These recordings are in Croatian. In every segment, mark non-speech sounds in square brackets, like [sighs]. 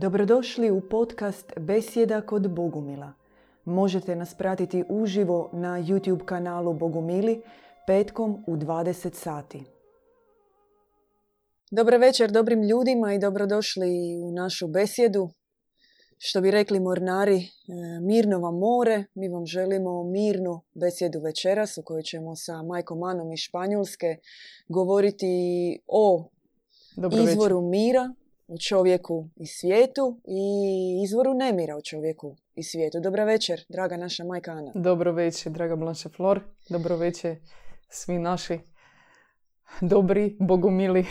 Dobrodošli u podcast Besjeda kod Bogumila. Možete nas pratiti uživo na YouTube kanalu Bogumili petkom u 20 sati. Dobro večer dobrim ljudima i dobrodošli u našu besjedu. Što bi rekli mornari, e, mirno vam more. Mi vam želimo mirnu besjedu večeras u kojoj ćemo sa Majkom Anom iz Španjolske govoriti o Dobro izvoru mira u čovjeku i svijetu i izvoru nemira u čovjeku i svijetu. Dobra večer, draga naša majka Ana. Dobro večer, draga Blanche Flor. Dobro večer, svi naši dobri, bogumili.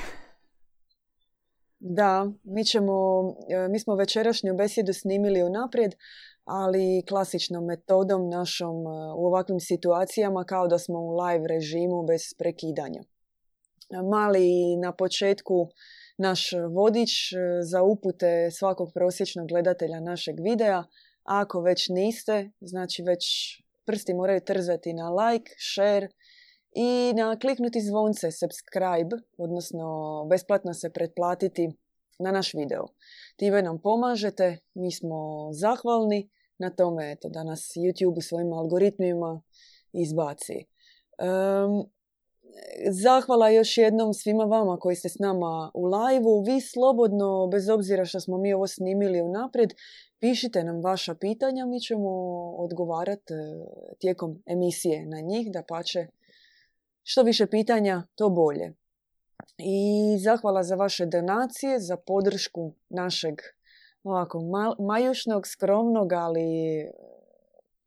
Da, mi ćemo, e, mi smo večerašnju besjedu snimili unaprijed, ali klasičnom metodom našom e, u ovakvim situacijama kao da smo u live režimu bez prekidanja. Mali na početku naš vodič e, za upute svakog prosječnog gledatelja našeg videa. Ako već niste, znači već prsti moraju trzati na like, share i na kliknuti zvonce subscribe, odnosno besplatno se pretplatiti na naš video. Time nam pomažete, mi smo zahvalni na tome eto, da nas YouTube svojim algoritmima izbaci. Zahvala još jednom svima vama koji ste s nama u live Vi slobodno, bez obzira što smo mi ovo snimili unaprijed, pišite nam vaša pitanja, mi ćemo odgovarati e, tijekom emisije na njih, da pače što više pitanja, to bolje. I zahvala za vaše donacije, za podršku našeg ovako majušnog, skromnog, ali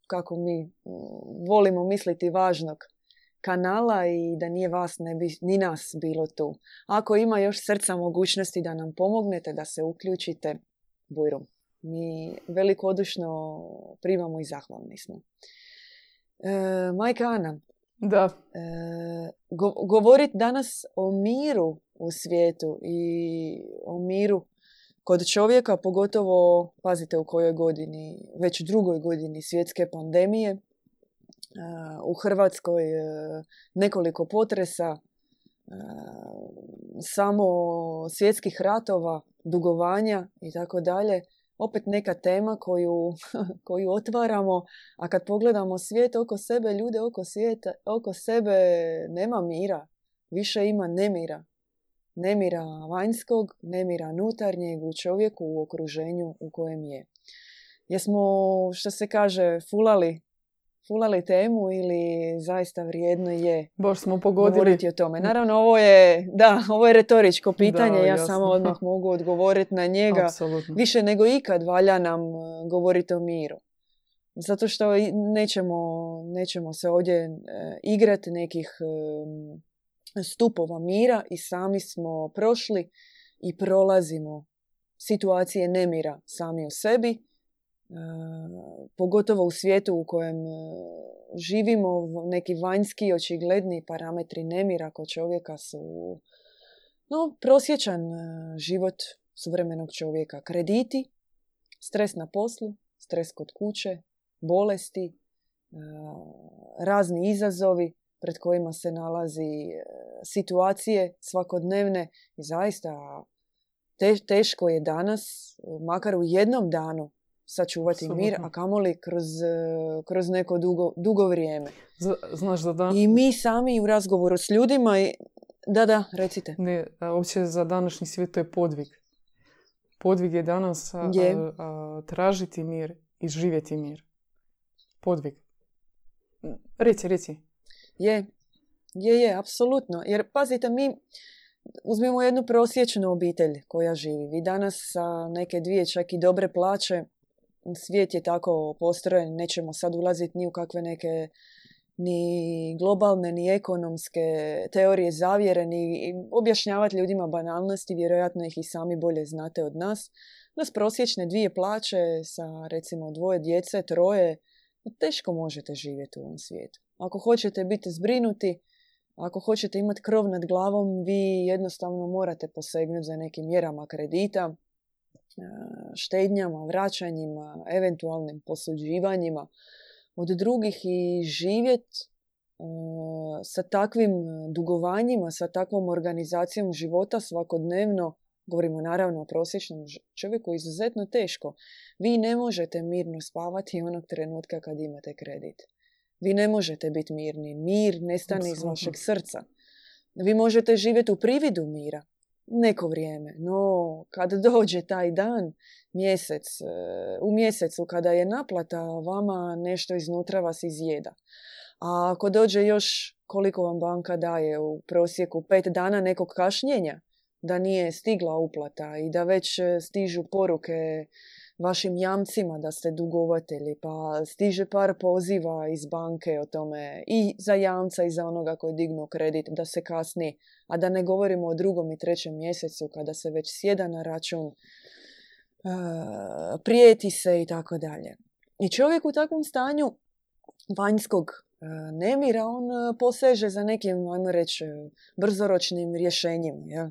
kako mi volimo misliti važnog kanala i da nije vas, ne bi ni nas bilo tu. Ako ima još srca mogućnosti da nam pomognete, da se uključite, bujrum. Mi velikodušno primamo i zahvalni smo. E, majka Ana, da. E, go, govoriti danas o miru u svijetu i o miru kod čovjeka, pogotovo, pazite u kojoj godini, već drugoj godini svjetske pandemije, u Hrvatskoj e, nekoliko potresa, e, samo svjetskih ratova, dugovanja i tako dalje. Opet neka tema koju, [laughs] koju otvaramo, a kad pogledamo svijet oko sebe, ljude oko, svijeta, oko sebe nema mira. Više ima nemira. Nemira vanjskog, nemira unutarnjeg u čovjeku, u okruženju u kojem je. Jesmo, što se kaže, fulali fulali temu ili zaista vrijedno je Bož smo pogodili. govoriti o tome. Naravno, ovo je, da, ovo je retoričko pitanje, ja samo odmah [laughs] mogu odgovoriti na njega. Absolutno. Više nego ikad valja nam e, govoriti o miru. Zato što nećemo, nećemo se ovdje e, igrati nekih e, stupova mira i sami smo prošli i prolazimo situacije nemira sami u sebi pogotovo u svijetu u kojem e, živimo, neki vanjski očigledni parametri nemira kod čovjeka su no, prosječan e, život suvremenog čovjeka. Krediti, stres na poslu, stres kod kuće, bolesti, e, razni izazovi pred kojima se nalazi situacije svakodnevne i zaista teško je danas, makar u jednom danu, sačuvati mir, a kamoli kroz, e, kroz neko dugo, dugo vrijeme. znaš da dan... I mi sami u razgovoru s ljudima i... Da, da, recite. Ne, uopće za današnji svijet to je podvig. Podvig je danas je. tražiti mir i živjeti mir. Podvig. Reci, reci. Je, je, je, apsolutno. Jer pazite, mi uzmimo jednu prosječnu obitelj koja živi. Vi danas sa neke dvije čak i dobre plaće svijet je tako postrojen, nećemo sad ulaziti ni u kakve neke ni globalne, ni ekonomske teorije zavjere, ni objašnjavati ljudima banalnosti, vjerojatno ih i sami bolje znate od nas. Nas prosječne dvije plaće sa recimo dvoje djece, troje, teško možete živjeti u ovom svijetu. Ako hoćete biti zbrinuti, ako hoćete imati krov nad glavom, vi jednostavno morate posegnuti za nekim mjerama kredita, štednjama, vraćanjima, eventualnim posuđivanjima od drugih i živjeti sa takvim dugovanjima, sa takvom organizacijom života svakodnevno govorimo naravno o prosječnom čovjeku, izuzetno teško. Vi ne možete mirno spavati onog trenutka kad imate kredit. Vi ne možete biti mirni. Mir nestane iz vašeg srca. Vi možete živjeti u prividu mira neko vrijeme, no kad dođe taj dan, mjesec, e, u mjesecu kada je naplata, vama nešto iznutra vas izjeda. A ako dođe još koliko vam banka daje u prosjeku pet dana nekog kašnjenja, da nije stigla uplata i da već e, stižu poruke vašim jamcima da ste dugovatelji, pa stiže par poziva iz banke o tome i za jamca i za onoga koji dignu kredit da se kasni, a da ne govorimo o drugom i trećem mjesecu kada se već sjeda na račun, prijeti se i tako dalje. I čovjek u takvom stanju vanjskog nemira, on poseže za nekim, ajmo reći, brzoročnim rješenjima. Ja?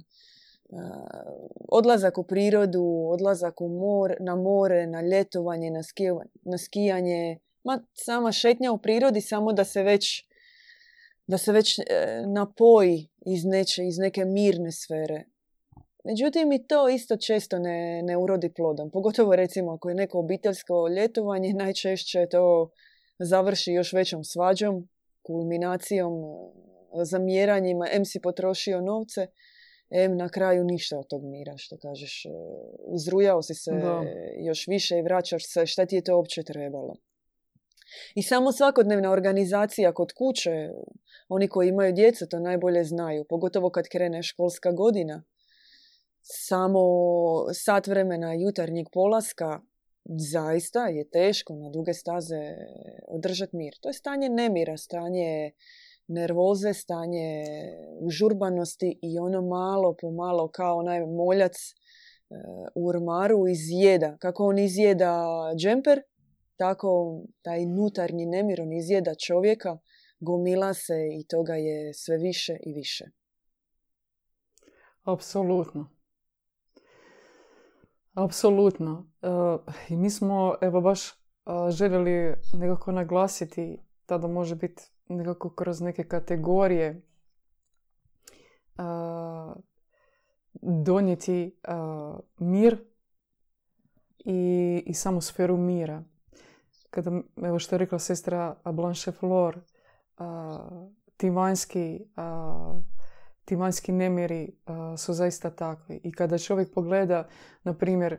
Odlazak u prirodu, odlazak u mor, na more, na ljetovanje, na, na skijanje, ma sama šetnja u prirodi samo da se već da se već e, napoji iz, neče, iz neke mirne sfere. Međutim, i to isto često ne, ne urodi plodom. Pogotovo recimo ako je neko obiteljsko ljetovanje, najčešće to završi još većom svađom, kulminacijom, zamjeranjima, em si potrošio novce, em na kraju ništa od tog mira, što kažeš. E, uzrujao si se još više i vraćaš se, šta ti je to uopće trebalo. I samo svakodnevna organizacija kod kuće, oni koji imaju djecu to najbolje znaju, pogotovo kad krene školska godina. Samo sat vremena jutarnjeg polaska zaista je teško na duge staze održati mir. To je stanje nemira, stanje nervoze, stanje užurbanosti i ono malo po malo kao onaj moljac e, u ormaru izjeda. Kako on izjeda džemper, tako taj nutarnji nemir on izjeda čovjeka, gomila se i toga je sve više i više. Apsolutno. Apsolutno. E, I mi smo evo baš željeli nekako naglasiti da može biti nekako kroz neke kategorije donijeti mir i, i samu sferu mira. Kada, evo što je rekla sestra Blanche Flor, ti vanjski, ti vanjski nemiri su zaista takvi. I kada čovjek pogleda, na primjer,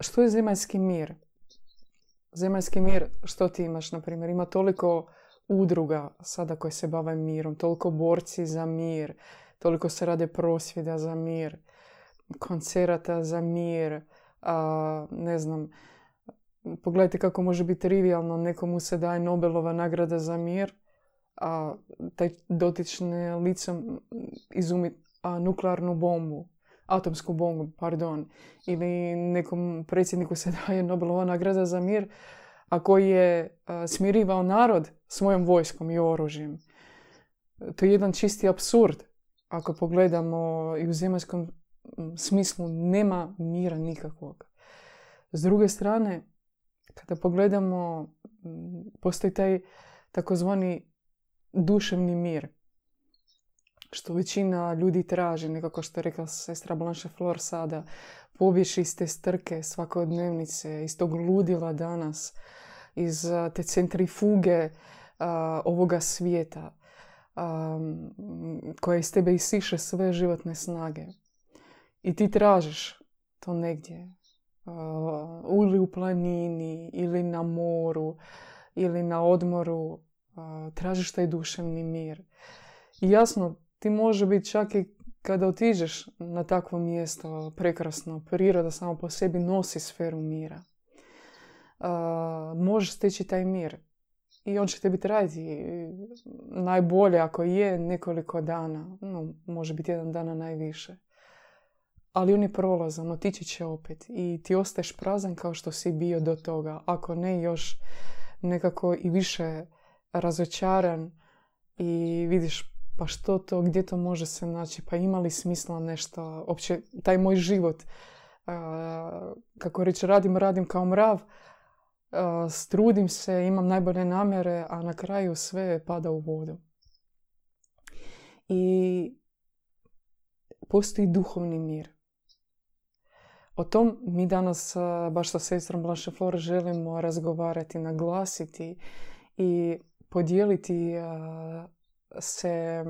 što je zemaljski mir? Zemaljski mir, što ti imaš, na primjer? Ima toliko udruga sada koje se bave mirom, toliko borci za mir, toliko se rade prosvjeda za mir, koncerata za mir, a, ne znam, pogledajte kako može biti trivialno, nekomu se daje Nobelova nagrada za mir, a taj dotične licom izumi a, nuklearnu bombu, atomsku bombu, pardon, ili nekom predsjedniku se daje Nobelova nagrada za mir, a koji je smirivao narod svojom vojskom i oružjem. To je jedan čisti absurd. Ako pogledamo i u zemaljskom smislu nema mira nikakvog. S druge strane, kada pogledamo, postoji taj takozvani duševni mir. Što većina ljudi traži, nekako što je rekla sestra Blanche Flor sada, pobješi iz te strke svakodnevnice, iz tog ludila danas, iz te centrifuge ovoga svijeta koja iz tebe isiše sve životne snage. I ti tražiš to negdje. ili u planini, ili na moru, ili na odmoru. Tražiš taj duševni mir. I jasno, ti može biti čak i kada otiđeš na takvo mjesto prekrasno, priroda samo po sebi nosi sferu mira. možeš steći taj mir i on će tebi trajati najbolje ako je nekoliko dana. No, može biti jedan dana najviše. Ali on je prolazan, otići će opet. I ti ostaješ prazan kao što si bio do toga. Ako ne, još nekako i više razočaran i vidiš pa što to, gdje to može se naći, pa ima li smisla nešto, opće taj moj život, kako reći, radim, radim kao mrav, strudim se, imam najbolje namjere, a na kraju sve pada u vodu. I postoji duhovni mir. o tom mi danas, baš sa sestrom Blanche Flor, želimo razgovarati, naglasiti i podijeliti se,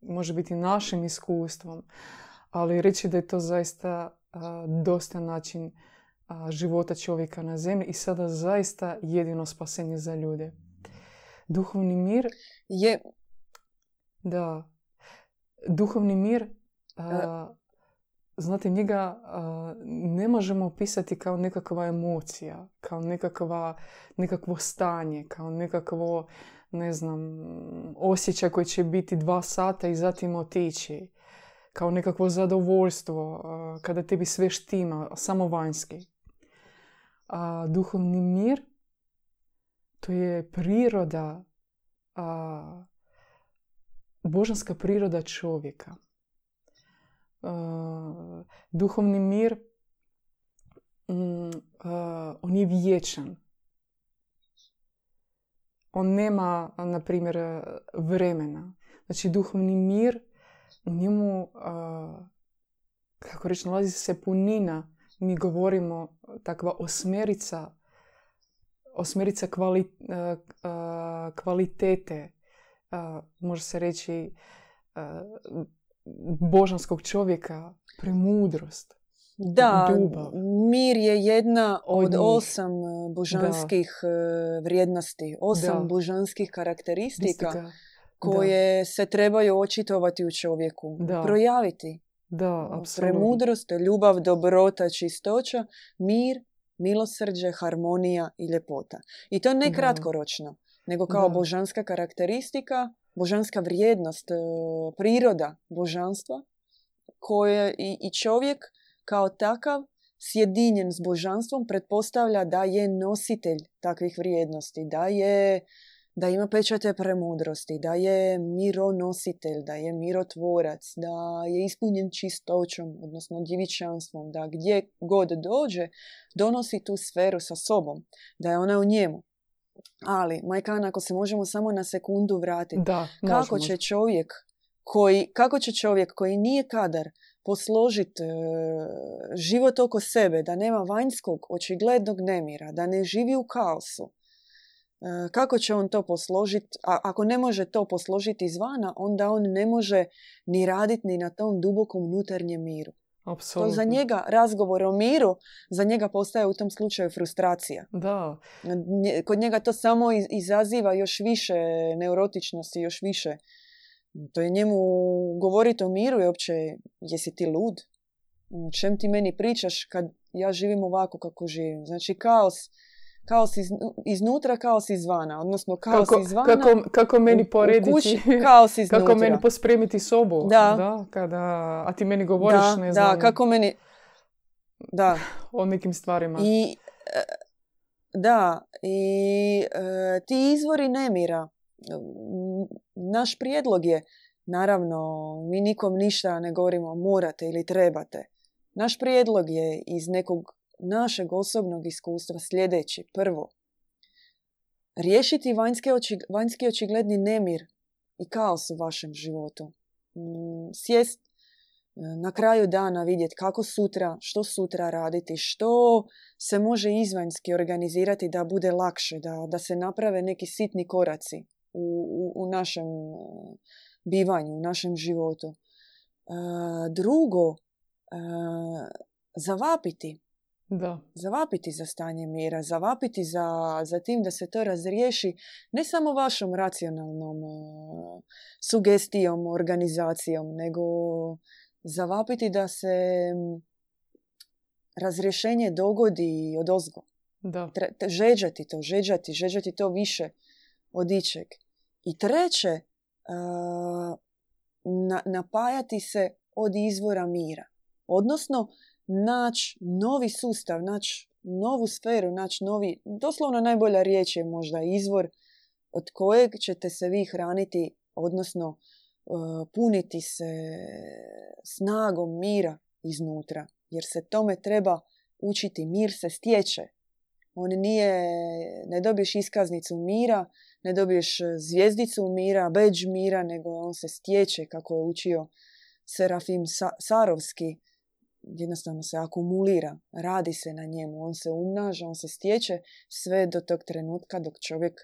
može biti našim iskustvom, ali reći da je to zaista dosta način života čovjeka na zemlji i sada zaista jedino spasenje za ljude. Duhovni mir je... Da. Duhovni mir, znate, njega ne možemo opisati kao nekakva emocija, kao nekakva, nekakvo stanje, kao nekakvo, ne znam, osjećaj koji će biti dva sata i zatim otići. Kao nekakvo zadovoljstvo, kada tebi sve štima, samo vanjski. A duhovni mir, to je priroda a, božanska priroda čovjeka. duhovni mir, mm, on je vječan. On nema, na primjer, vremena. Znači, duhovni mir, u njemu, kako reći, nalazi se punina. Mi govorimo takva osmerica, osmerica kvalitete, može se reći, božanskog čovjeka, premudrost. Da, mir je jedna od, osam e, božanskih da. E, vrijednosti, osam božanskih karakteristika koje se trebaju očitovati u čovjeku, projaviti. Da, apsolutno. Premudrost, ljubav, dobrota, čistoća, mir, milosrđe, harmonija i ljepota. I to ne kratkoročno nego kao božanska karakteristika, božanska vrijednost, e, priroda božanstva koje i, i čovjek kao takav sjedinjen s božanstvom pretpostavlja da je nositelj takvih vrijednosti, da je da ima pečate premudrosti, da je mironositelj, da je mirotvorac, da je ispunjen čistoćom, odnosno djevičanstvom, da gdje god dođe donosi tu sferu sa sobom, da je ona u njemu. Ali, Majkan, ako se možemo samo na sekundu vratiti, da, kako će čovjek koji, kako će čovjek koji nije kadar posložiti e, život oko sebe, da nema vanjskog očiglednog nemira, da ne živi u kaosu, e, kako će on to posložiti? A ako ne može to posložiti izvana, onda on ne može ni raditi ni na tom dubokom unutarnjem miru. Apsolutno. To za njega razgovor o miru, za njega postaje u tom slučaju frustracija. Da. Kod njega to samo izaziva još više neurotičnosti, još više. To je njemu govoriti o miru i uopće jesi ti lud? Čem ti meni pričaš kad ja živim ovako kako živim? Znači kaos kaos iz, iznutra, kaos izvana. Odnosno kaos kako, izvana. Kako, kako meni porediti. U kući, [laughs] kaos iznutra. kako meni pospremiti sobu. Da. da. kada, a ti meni govoriš, da, ne znam. Da, kako meni... Da. [sighs] O nekim stvarima. I, e, da, i e, ti izvori nemira. Naš prijedlog je, naravno, mi nikom ništa ne govorimo morate ili trebate. Naš prijedlog je iz nekog našeg osobnog iskustva sljedeći. Prvo, riješiti vanjski očigledni nemir i kaos u vašem životu. Mm, sjest e, na kraju dana vidjeti kako sutra, što sutra raditi, što se može izvanjski organizirati da bude lakše, da, da se naprave neki sitni koraci u, u, u našem e, bivanju, u našem životu. E, drugo, zavapiti da. Zavapiti za stanje mira, zavapiti za, za tim da se to razriješi ne samo vašom racionalnom sugestijom, organizacijom, nego zavapiti da se razrješenje dogodi od ozgo. Da. žeđati to, žeđati, žeđati to više od ičeg. I treće, uh, napajati se od izvora mira. Odnosno, naći novi sustav, naći novu sferu, naći novi, doslovno najbolja riječ je možda izvor od kojeg ćete se vi hraniti, odnosno e, puniti se snagom mira iznutra. Jer se tome treba učiti. Mir se stječe. On nije, ne dobiješ iskaznicu mira, ne dobiješ zvijezdicu mira, beđ mira, nego on se stječe kako je učio Serafim Sarovski jednostavno se akumulira, radi se na njemu, on se umnaža, on se stječe sve do tog trenutka dok čovjek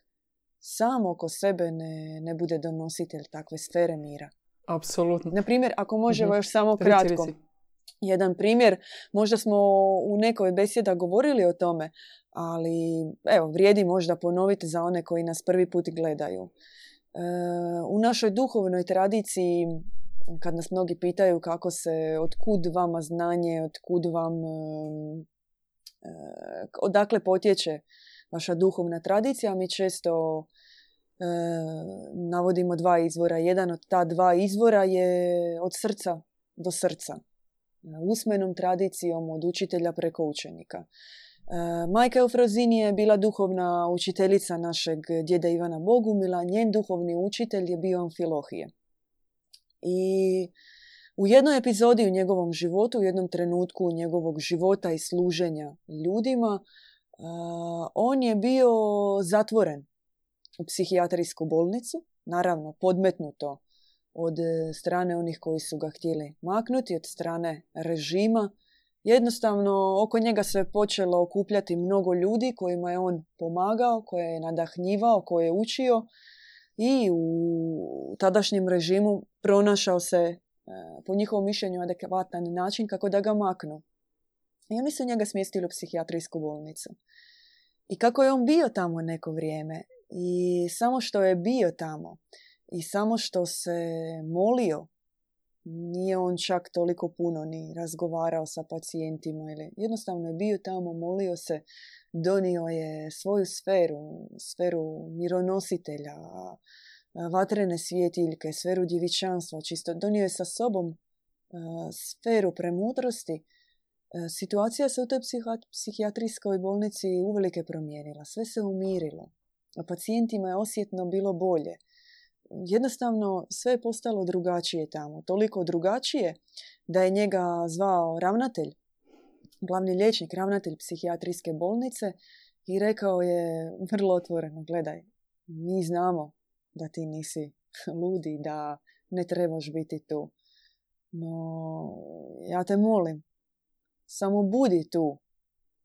sam oko sebe ne, ne bude donositelj takve sfere mira. Apsolutno. Na primjer, ako možemo još samo kratko. Jedan primjer, možda smo u nekoj besjeda govorili o tome, ali evo, vrijedi možda ponoviti za one koji nas prvi put gledaju. E, u našoj duhovnoj tradiciji kad nas mnogi pitaju kako se, otkud vama znanje, otkud vam, e, odakle potječe vaša duhovna tradicija, mi često e, navodimo dva izvora. Jedan od ta dva izvora je od srca do srca. Usmenom tradicijom od učitelja preko učenika. E, majka Eufrozini je bila duhovna učiteljica našeg djeda Ivana Bogumila. Njen duhovni učitelj je bio Amfilohije. I u jednoj epizodi u njegovom životu, u jednom trenutku njegovog života i služenja ljudima, on je bio zatvoren u psihijatrijsku bolnicu, naravno podmetnuto od strane onih koji su ga htjeli maknuti, od strane režima. Jednostavno, oko njega se počelo okupljati mnogo ljudi kojima je on pomagao, koje je nadahnjivao, koje je učio i u tadašnjem režimu pronašao se e, po njihovom mišljenju adekvatan način kako da ga maknu. I oni su njega smjestili u psihijatrijsku bolnicu. I kako je on bio tamo neko vrijeme i samo što je bio tamo i samo što se molio, nije on čak toliko puno ni razgovarao sa pacijentima ili jednostavno je bio tamo, molio se, donio je svoju sferu, sferu mironositelja, vatrene svjetiljke, sferu djevičanstva, čisto donio je sa sobom sferu premudrosti. Situacija se u toj psihijatrijskoj bolnici uvelike promijenila. Sve se umirilo. Pacijentima je osjetno bilo bolje. Jednostavno sve je postalo drugačije tamo. Toliko drugačije da je njega zvao ravnatelj glavni liječnik, ravnatelj psihijatrijske bolnice i rekao je vrlo otvoreno, gledaj, mi znamo da ti nisi [laughs] ludi, da ne trebaš biti tu. No, ja te molim, samo budi tu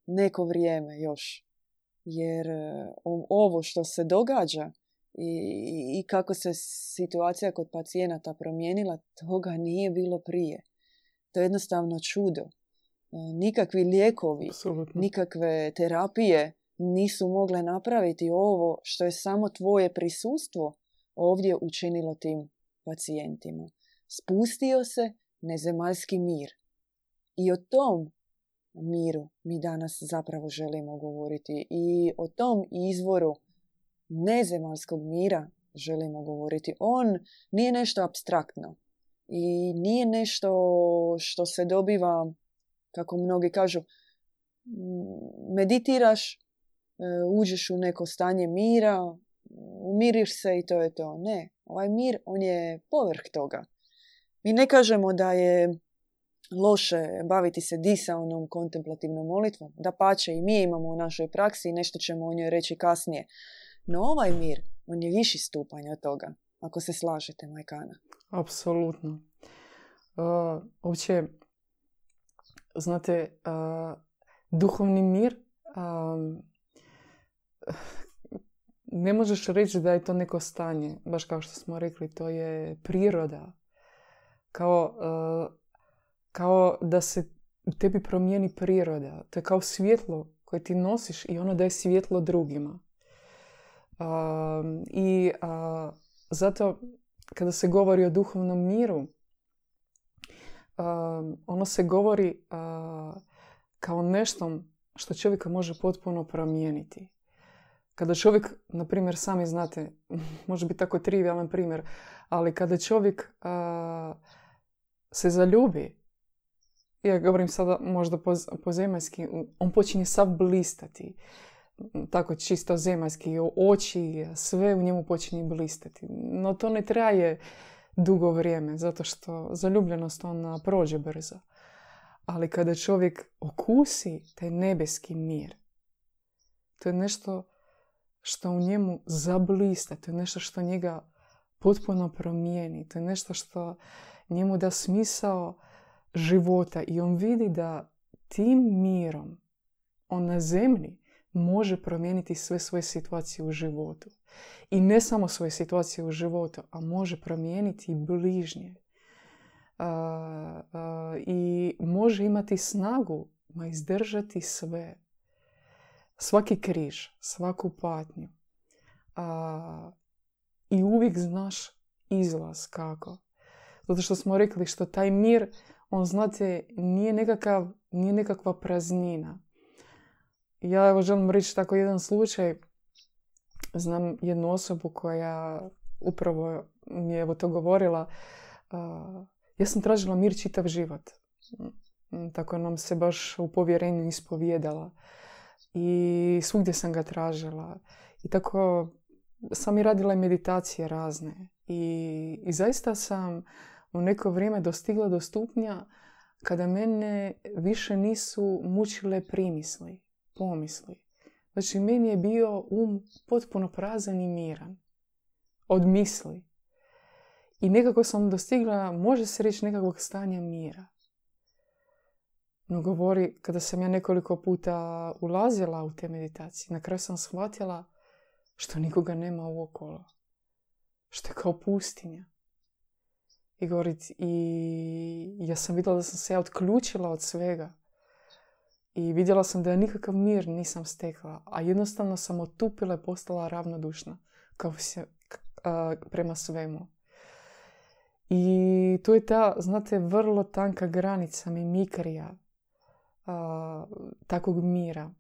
neko vrijeme još. Jer e, ovo što se događa i, i kako se situacija kod pacijenata promijenila, toga nije bilo prije. To je jednostavno čudo. E, nikakvi lijekovi, nikakve terapije nisu mogle napraviti ovo što je samo tvoje prisustvo ovdje učinilo tim pacijentima. Spustio se nezemaljski mir. I o tom miru mi danas zapravo želimo govoriti. I o tom izvoru nezemaljskog mira želimo govoriti. On nije nešto abstraktno. I nije nešto što se dobiva kako mnogi kažu, meditiraš, e, uđeš u neko stanje mira, umiriš se i to je to. Ne, ovaj mir, on je povrh toga. Mi ne kažemo da je loše baviti se disaonom kontemplativnom molitvom. Da pače i mi imamo u našoj praksi i nešto ćemo o njoj reći kasnije. No ovaj mir, on je viši stupanj od toga, ako se slažete, Majkana. Apsolutno. Uh, uopće znate, duhovni mir ne možeš reći da je to neko stanje, baš kao što smo rekli, to je priroda. Kao, kao da se u tebi promijeni priroda. To je kao svjetlo koje ti nosiš i ono daje svjetlo drugima. I zato kada se govori o duhovnom miru, ono se govori kao nešto što čovjeka može potpuno promijeniti. Kada čovjek, na primjer, sami znate, može biti tako trivialan primjer, ali kada čovjek se zaljubi, ja govorim sada možda po, po on počinje sav blistati. Tako čisto zemaljski, oči, sve u njemu počinje blistati. No to ne traje dugo vrijeme, zato što zaljubljenost ona prođe brzo. Ali kada čovjek okusi taj nebeski mir, to je nešto što u njemu zablista, to je nešto što njega potpuno promijeni, to je nešto što njemu da smisao života i on vidi da tim mirom on na zemlji može promijeniti sve svoje situacije u životu. I ne samo svoje situacije u životu, a može promijeniti i bližnje. I može imati snagu ma izdržati sve. Svaki križ, svaku patnju. I uvijek znaš izlaz kako. Zato što smo rekli što taj mir, on znate, nije, nekakav, nije nekakva praznina. Ja evo želim reći tako jedan slučaj. Znam jednu osobu koja upravo mi je evo to govorila. ja sam tražila mir čitav život. Tako nam se baš u povjerenju ispovjedala. I svugdje sam ga tražila. I tako sam i radila meditacije razne. I, I zaista sam u neko vrijeme dostigla do stupnja kada mene više nisu mučile primisli, pomisli. Znači, meni je bio um potpuno prazan i miran. Od misli. I nekako sam dostigla, može se reći, nekakvog stanja mira. No govori, kada sam ja nekoliko puta ulazila u te meditacije, na kraju sam shvatila što nikoga nema u okolo. Što je kao pustinja. I govori, i ja sam vidjela da sam se ja otključila od svega. I vidjela sam da ja nikakav mir nisam stekla, a jednostavno sam otupila i postala ravnodušna kao se, prema svemu. I to je ta, znate, vrlo tanka granica mimikrija takvog mira.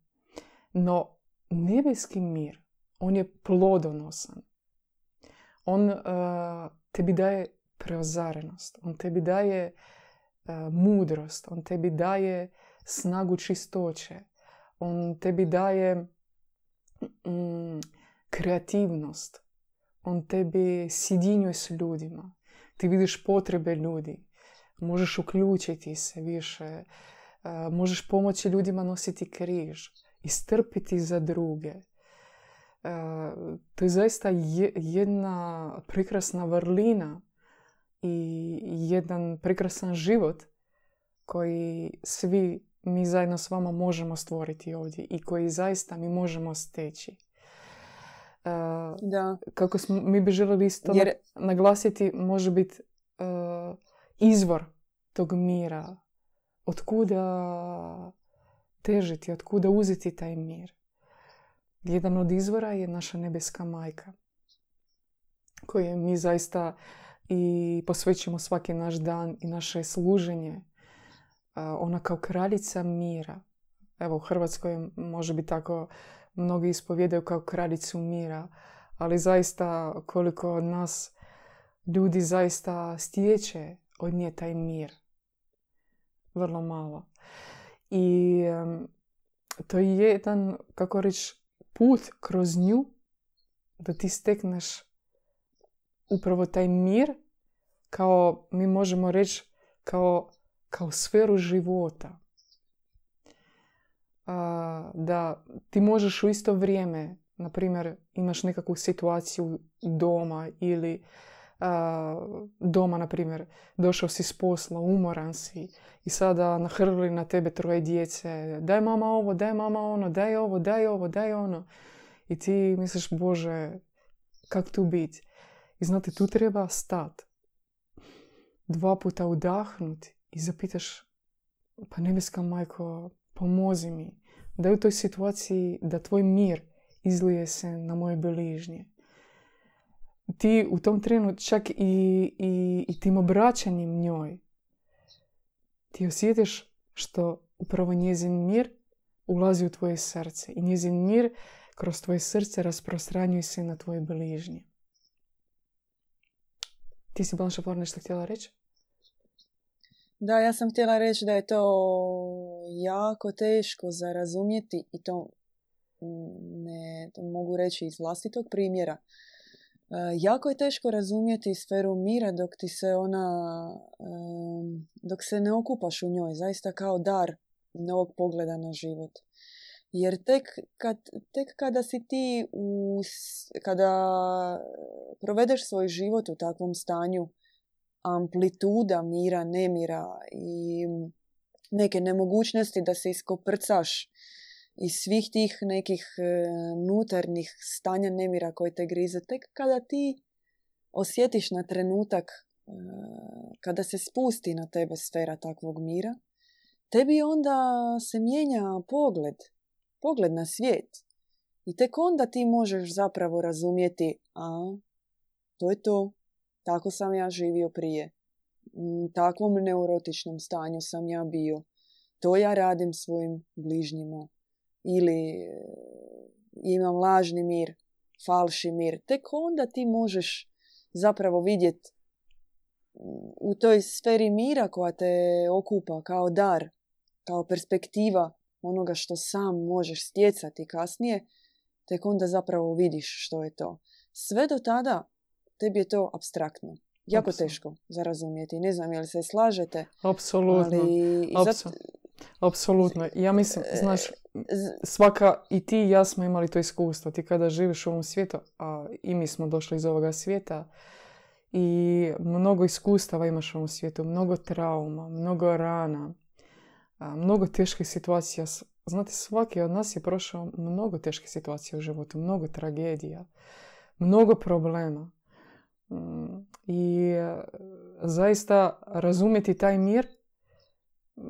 No, nebeski mir, on je plodonosan. On tebi daje preozarenost. On tebi daje mudrost. On tebi daje snagu čistoće. On tebi daje mm, kreativnost. On tebi sjedinjuje s ljudima. Ti vidiš potrebe ljudi. Možeš uključiti se više možeš pomoći ljudima nositi križ i strpiti za druge. To je zaista jedna prekrasna vrlina i jedan prekrasan život koji svi mi zajedno s vama možemo stvoriti ovdje i koji zaista mi možemo steći. Da. Kako smo, mi bi željeli isto Jer... naglasiti, može biti izvor tog mira, od kuda težiti, od kuda uzeti taj mir. Jedan od izvora je naša nebeska majka, koje mi zaista i posvećujemo svaki naš dan i naše služenje. Ona kao kraljica mira. Evo u Hrvatskoj može biti tako, mnogi ispovjedaju kao kraljicu mira, ali zaista koliko od nas ljudi zaista stječe od nje taj mir vrlo malo. I to je jedan, kako reći, put kroz nju da ti stekneš upravo taj mir kao, mi možemo reći, kao, kao sferu života. da ti možeš u isto vrijeme, na primjer, imaš nekakvu situaciju doma ili doma, na primjer, došao si s posla, umoran si i sada nahrli na tebe troje djece, daj mama ovo, daj mama ono, daj ovo, daj ovo, daj ono. I ti misliš, Bože, kak tu biti? I znate, tu treba stat. Dva puta udahnuti i zapitaš, pa nebeska majko, pomozi mi. Daj u toj situaciji da tvoj mir izlije se na moje bližnje ti u tom trenu čak i, i, i tim obraćanjem njoj ti osjetiš što upravo njezin mir ulazi u tvoje srce i njezin mir kroz tvoje srce rasprostranjuje se na tvoje bližnje. Ti si Blanša Flor nešto htjela reći? Da, ja sam htjela reći da je to jako teško za razumjeti i to ne to mogu reći iz vlastitog primjera. E, jako je teško razumjeti sferu mira dok ti se ona, dok se ne okupaš u njoj, zaista kao dar novog pogleda na život. Jer tek, kad, tek kada si ti, u, kada provedeš svoj život u takvom stanju amplituda mira, nemira i neke nemogućnosti da se iskoprcaš iz svih tih nekih e, nutarnjih stanja nemira koje te grize. Tek kada ti osjetiš na trenutak, e, kada se spusti na tebe sfera takvog mira, tebi onda se mijenja pogled, pogled na svijet. I tek onda ti možeš zapravo razumjeti, a to je to, tako sam ja živio prije. Takvom neurotičnom stanju sam ja bio. To ja radim svojim bližnjima. Ili e, imam lažni mir, falši mir. Tek onda ti možeš zapravo vidjeti u toj sferi mira koja te okupa kao dar, kao perspektiva onoga što sam možeš stjecati kasnije, tek onda zapravo vidiš što je to. Sve do tada tebi je to abstraktno. Jako teško za razumjeti. Ne znam, je li se slažete? Apsolutno. Apsolutno. Ja mislim, e, znaš, svaka i ti i ja smo imali to iskustvo. Ti kada živiš u ovom svijetu, a i mi smo došli iz ovoga svijeta, i mnogo iskustava imaš u ovom svijetu, mnogo trauma, mnogo rana, mnogo teških situacija. Znate, svaki od nas je prošao mnogo teških situacija u životu, mnogo tragedija, mnogo problema. Mm, I e, zaista razumjeti taj mir mm,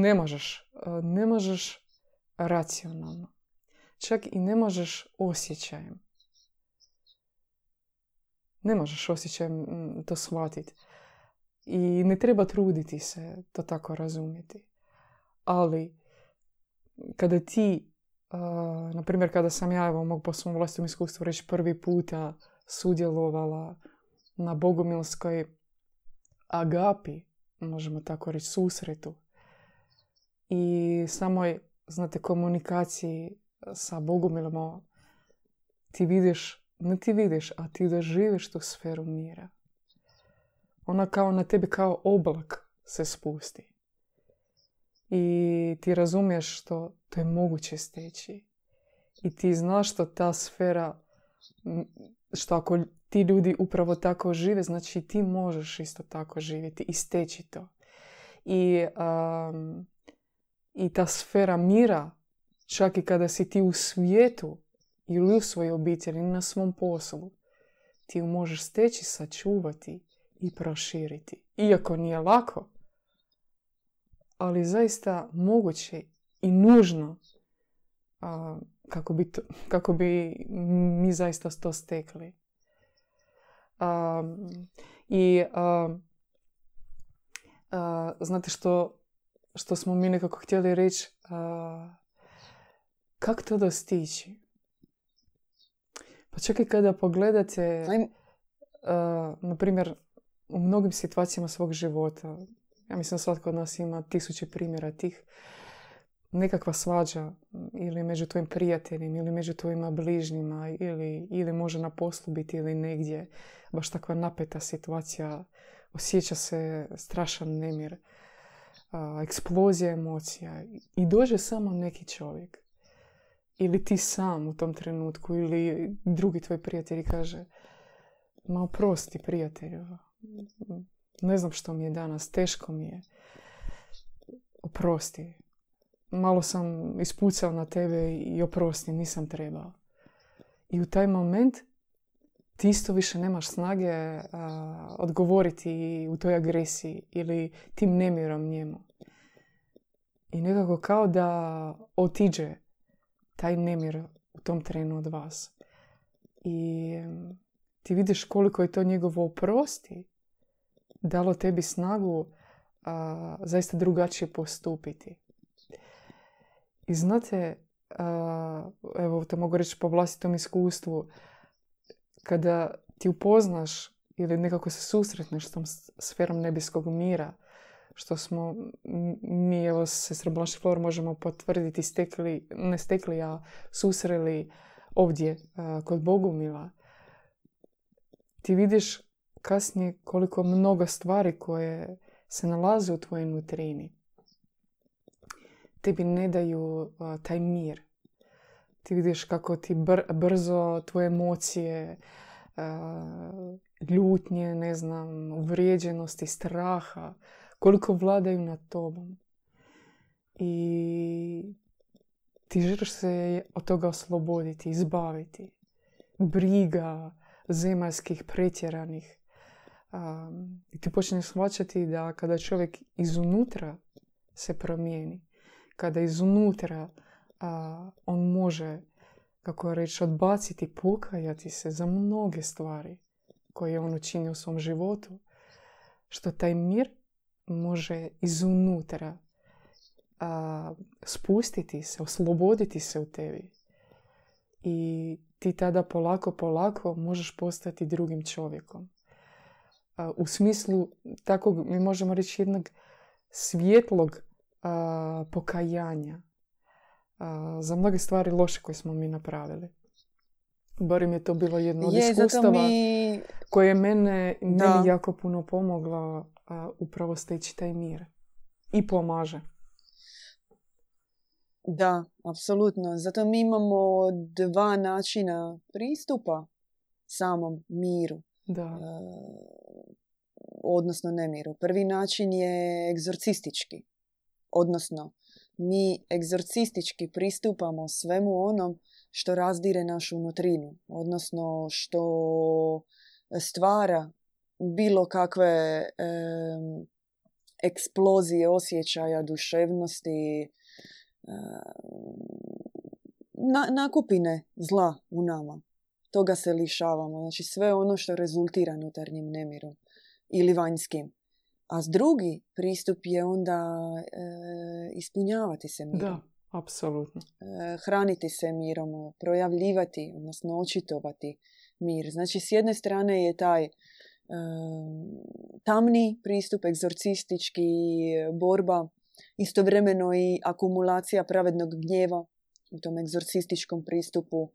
ne možeš. E, ne možeš racionalno. Čak i ne možeš osjećajem. Ne možeš osjećajem mm, to shvatiti. I ne treba truditi se to tako razumjeti. Ali kada ti, na primjer kada sam ja, evo mogu po svom vlastnom iskustvu reći prvi puta sudjelovala na bogomilskoj agapi, možemo tako reći, susretu i samoj, znate, komunikaciji sa Bogomilom ti vidiš, ne ti vidiš, a ti doživiš tu sferu mira. Ona kao na tebi kao oblak se spusti. I ti razumiješ što to je moguće steći. I ti znaš što ta sfera, što ako ti ljudi upravo tako žive, znači ti možeš isto tako živjeti i steći to. I, I ta sfera mira, čak i kada si ti u svijetu ili u svojoj obitelji, na svom poslu, ti ju možeš steći, sačuvati i proširiti. Iako nije lako, ali zaista moguće i nužno kako, bi to, kako bi mi zaista to stekli. I znate što, što smo mi nekako htjeli reći, kako to dostići? Pa čak i kada pogledate, na primjer, u mnogim situacijama svog života, ja mislim svatko od nas ima tisuće primjera tih, nekakva svađa ili među tvojim prijateljima ili među tvojima bližnjima ili, ili može na poslu biti ili negdje baš takva napeta situacija osjeća se strašan nemir eksplozija emocija i dođe samo neki čovjek. Ili ti sam u tom trenutku ili drugi tvoj prijatelj kaže ma oprosti prijatelju ne znam što mi je danas teško mi je. Oprosti malo sam ispucao na tebe i oprosti, nisam trebao. I u taj moment ti isto više nemaš snage odgovoriti u toj agresiji ili tim nemirom njemu. I nekako kao da otiđe taj nemir u tom trenu od vas. I ti vidiš koliko je to njegovo oprosti dalo tebi snagu zaista drugačije postupiti. I znate, evo to mogu reći po vlastitom iskustvu, kada ti upoznaš ili nekako se susretneš s tom sferom nebeskog mira, što smo mi, evo, sestra Blanche Flor, možemo potvrditi, stekli, ne stekli, a susreli ovdje kod Bogumila, ti vidiš kasnije koliko mnogo stvari koje se nalaze u tvojoj nutrini tebi ne daju taj mir. Ti vidiš kako ti brzo tvoje emocije ljutnje, ne znam, uvrijeđenosti, straha, koliko vladaju nad tobom. I ti želiš se od toga osloboditi, izbaviti. Briga zemaljskih pretjeranih. I ti počneš shvaćati da kada čovjek izunutra se promijeni, kada izunutra on može, kako reći, odbaciti, pokajati se za mnoge stvari koje je on učinio u svom životu, što taj mir može izunutra a, spustiti se, osloboditi se u tebi. I ti tada polako, polako možeš postati drugim čovjekom. A, u smislu takvog, mi možemo reći, jednog svjetlog pokajanja za mnoge stvari loše koje smo mi napravili. Barim je to bilo jedno od iskustava mi... koje je mene, meni jako puno pomoglo upravo steći taj mir. I pomaže. Da, apsolutno. Zato mi imamo dva načina pristupa samom miru. Da. Odnosno nemiru. Prvi način je egzorcistički. Odnosno, mi egzorcistički pristupamo svemu onom što razdire našu nutrinu. Odnosno, što stvara bilo kakve eksplozije osjećaja, duševnosti, na, nakupine zla u nama. Toga se lišavamo. Znači sve ono što rezultira unutarnjim nemirom ili vanjskim. A s drugi pristup je onda e, ispunjavati se mirom. Da, apsolutno. E, hraniti se mirom, projavljivati, odnosno očitovati mir. Znači s jedne strane je taj tamni pristup, egzorcistički, borba, istovremeno i akumulacija pravednog gnjeva u tom egzorcističkom pristupu.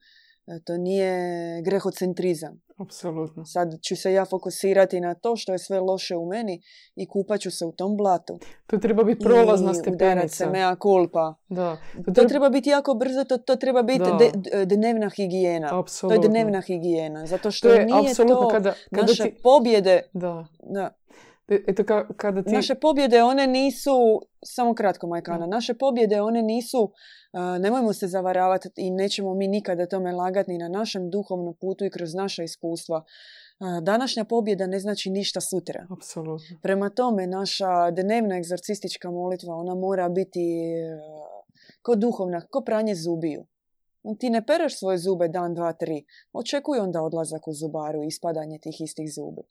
E, to nije grehocentrizam. Apsolutno. Sad ću se ja fokusirati na to što je sve loše u meni i kupat ću se u tom blatu. To treba biti prolazna stepenica. se mea culpa. Da. To, to treba biti jako brzo, to, to treba biti de, dnevna higijena. Apsolutno. To je dnevna higijena. Zato što to je nije to kada, kada naše ti... pobjede. Da. da. Eto ka, kada ti... Naše pobjede, one nisu, samo kratko Majkana, naše pobjede, one nisu nemojmo se zavaravati i nećemo mi nikada tome lagati ni na našem duhovnom putu i kroz naša iskustva. Današnja pobjeda ne znači ništa sutra. Apsolutno. Prema tome, naša dnevna egzorcistička molitva, ona mora biti ko duhovna, ko pranje zubiju. Ti ne pereš svoje zube dan, dva, tri. Očekuj onda odlazak u zubaru i ispadanje tih istih zubi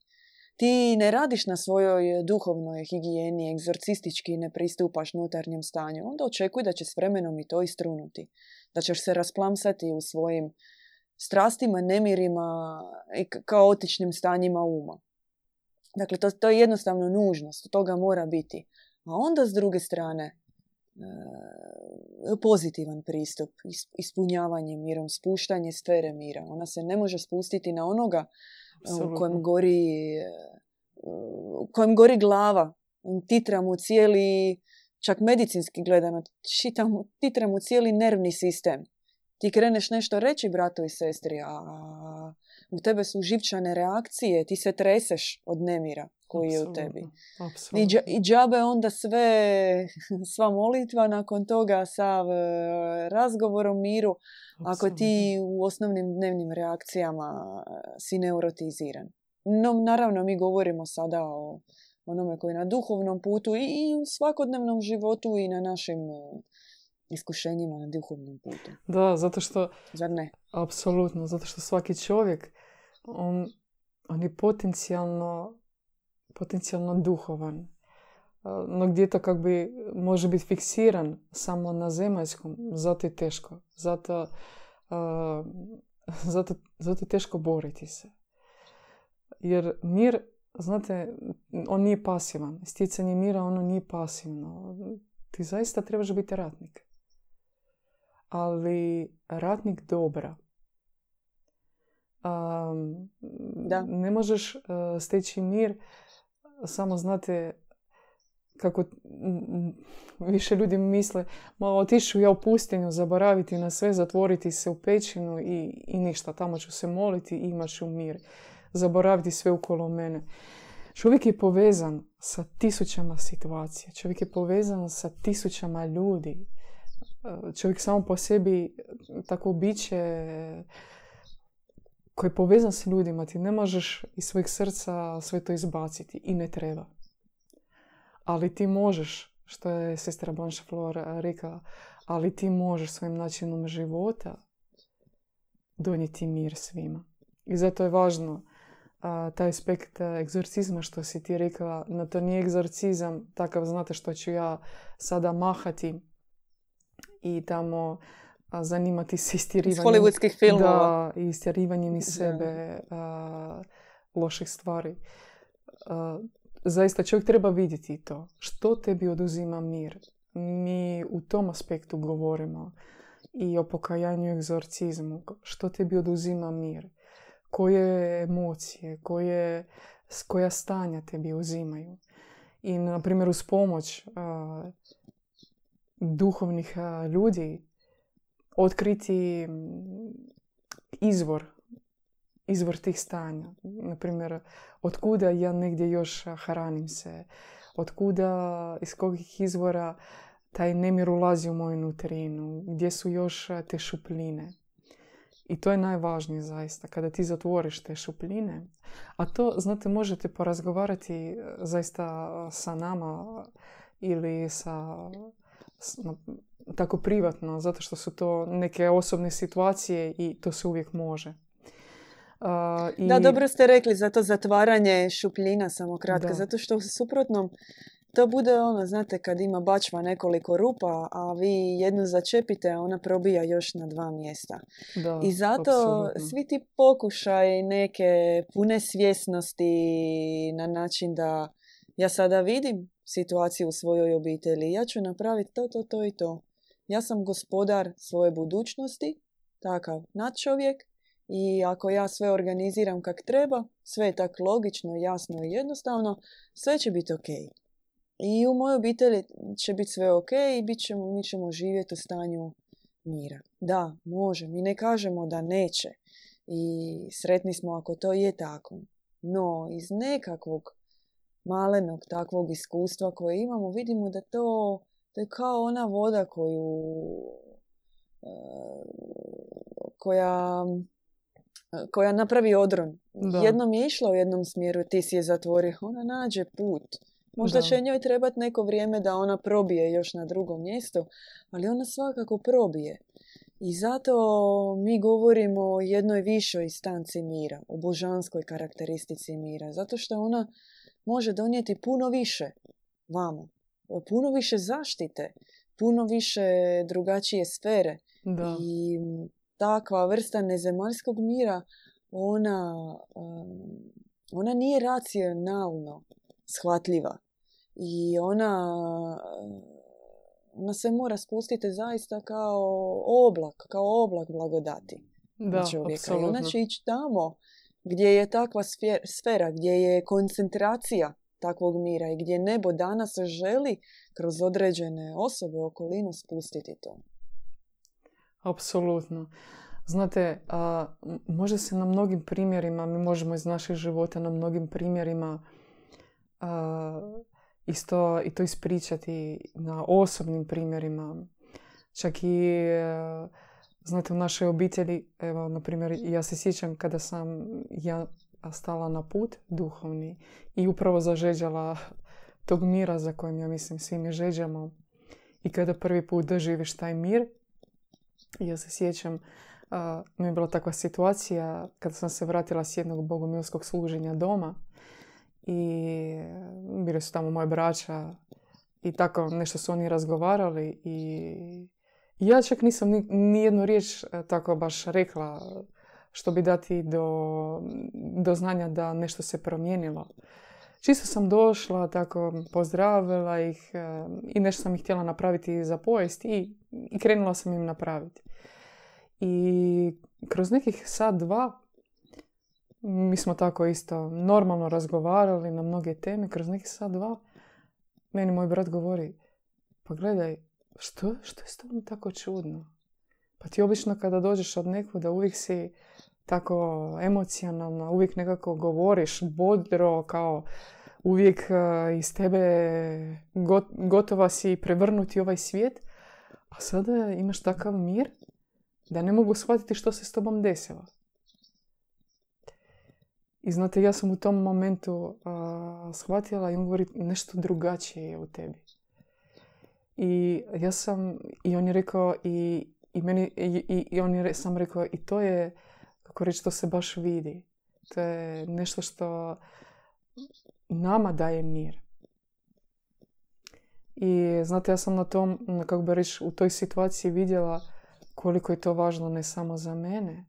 ti ne radiš na svojoj duhovnoj higijeni, egzorcistički ne pristupaš unutarnjem stanju, onda očekuj da će s vremenom i to istrunuti. Da ćeš se rasplamsati u svojim strastima, nemirima i kaotičnim stanjima uma. Dakle, to, to je jednostavno nužnost, toga mora biti. A onda s druge strane, e, pozitivan pristup, ispunjavanje mirom, spuštanje sfere mira. Ona se ne može spustiti na onoga u kojem gori, u kojem gori glava. Titra mu cijeli, čak medicinski gledano, titra mu cijeli nervni sistem. Ti kreneš nešto reći bratu i sestri, a u tebe su živčane reakcije, ti se treseš od nemira koji je u tebi. I, I džabe onda sve, [laughs] sva molitva nakon toga, sav e, razgovor o miru, ako ti u osnovnim dnevnim reakcijama e, si neurotiziran. No, naravno, mi govorimo sada o onome koji je na duhovnom putu i, i u svakodnevnom životu i na našim e, iskušenjima na duhovnom putu. Da, zato što... Zar ne? Apsolutno, zato što svaki čovjek, on, on je potencijalno, potencijalno duhovan. No gdje to kak bi može biti fiksiran samo na zemaljskom, zato je teško. Zato, uh, zato, zato je teško boriti se. Jer mir, znate, on nije pasivan. Sticanje mira, ono nije pasivno. Ti zaista trebaš biti ratnik ali ratnik dobra. Um, da. Ne možeš uh, steći mir samo znate kako više ljudi misle ma otišu ja u pustinju zaboraviti na sve, zatvoriti se u pećinu i, i ništa, tamo ću se moliti i imat ću mir. zaboraviti sve ukolo mene. Čovjek je povezan sa tisućama situacija. Čovjek je povezan sa tisućama ljudi. Čovjek samo po sebi tako biće koji je povezan s ljudima. Ti ne možeš iz svojeg srca sve to izbaciti i ne treba. Ali ti možeš, što je sestra Blanche Flor rekla, ali ti možeš svojim načinom života donijeti mir svima. I zato je važno a, taj aspekt egzorcizma što si ti rekla, no to nije egzorcizam takav, znate što ću ja sada mahati i tamo zanimati se istjerivanjem. Iz hollywoodskih filmova. Da, istjerivanjem iz sebe a, loših stvari. zaista čovjek treba vidjeti to. Što tebi oduzima mir? Mi u tom aspektu govorimo i o pokajanju i egzorcizmu. Što tebi oduzima mir? koje emocije, koje, koja stanja tebi uzimaju. I, na primjer, uz pomoć duhovnih ljudi otkriti izvor, izvor tih stanja. Na primjer, otkuda ja negdje još hranim se, otkuda, iz kojih izvora taj nemir ulazi u moju nutrinu, gdje su još te šupljine. I to je najvažnije zaista, kada ti zatvoriš te šupljine. A to, znate, možete porazgovarati e, zaista sa nama ili sa, tako privatno, zato što su to neke osobne situacije i to se uvijek može. i... Da, dobro ste rekli za to zatvaranje šupljina samo kratka, zato što u suprotnom to bude ono, znate, kad ima bačva nekoliko rupa, a vi jednu začepite, ona probija još na dva mjesta. Da, I zato svi ti pokušaj neke pune svjesnosti na način da ja sada vidim situaciju u svojoj obitelji, ja ću napraviti to, to, to i to. Ja sam gospodar svoje budućnosti, takav nadčovjek, i ako ja sve organiziram kak treba, sve je tako logično, jasno i jednostavno, sve će biti ok. I u mojoj obitelji će biti sve ok i bit ćemo, mi ćemo živjeti u stanju mira. Da, može. Mi ne kažemo da neće. I sretni smo ako to je tako. No, iz nekakvog malenog takvog iskustva koje imamo, vidimo da to, to je kao ona voda koju e, koja koja napravi odron. Jednom je išla u jednom smjeru, ti si je zatvorio. Ona nađe put. Možda će njoj trebati neko vrijeme da ona probije još na drugom mjestu, ali ona svakako probije. I zato mi govorimo o jednoj višoj instanci mira, o božanskoj karakteristici mira, zato što ona može donijeti puno više vama, puno više zaštite, puno više drugačije sfere. Da. I takva vrsta nezemaljskog mira, ona, ona nije racionalno shvatljiva i ona, ona se mora spustiti zaista kao oblak, kao oblak blagodati da, čovjeka. I ona će ići tamo gdje je takva sfera, gdje je koncentracija takvog mira i gdje nebo danas želi kroz određene osobe okolinu spustiti to. Apsolutno. Znate, a, može se na mnogim primjerima, mi možemo iz naših života na mnogim primjerima a, isto i to ispričati na osobnim primjerima. Čak i, e, znate, u našoj obitelji, evo, na primjer, ja se sjećam kada sam ja stala na put duhovni i upravo zažeđala tog mira za kojim ja mislim svi mi žeđamo. I kada prvi put doživiš taj mir, ja se sjećam, mi je bila takva situacija kada sam se vratila s jednog bogomilskog služenja doma i bili su tamo moje braća i tako nešto su oni razgovarali i ja čak nisam ni, ni jednu riječ e, tako baš rekla što bi dati do, do znanja da nešto se promijenilo. Čisto sam došla, tako pozdravila ih e, i nešto sam ih htjela napraviti za pojest i, i krenula sam im napraviti. I kroz nekih sat, dva, mi smo tako isto normalno razgovarali na mnoge teme, kroz neki sat, dva, meni moj brat govori, pa gledaj, što, što je s tobom tako čudno? Pa ti obično kada dođeš od da uvijek si tako emocionalna, uvijek nekako govoriš bodro, kao uvijek uh, iz tebe gotova si prevrnuti ovaj svijet, a sada imaš takav mir da ne mogu shvatiti što se s tobom desilo. I znate, ja sam u tom momentu uh, shvatila i on govori nešto drugačije je u tebi. I ja sam, i on je rekao, i, i meni, i, i on je sam rekao, i to je, kako reći, to se baš vidi. To je nešto što nama daje mir. I znate, ja sam na tom, kako bi reći, u toj situaciji vidjela koliko je to važno ne samo za mene,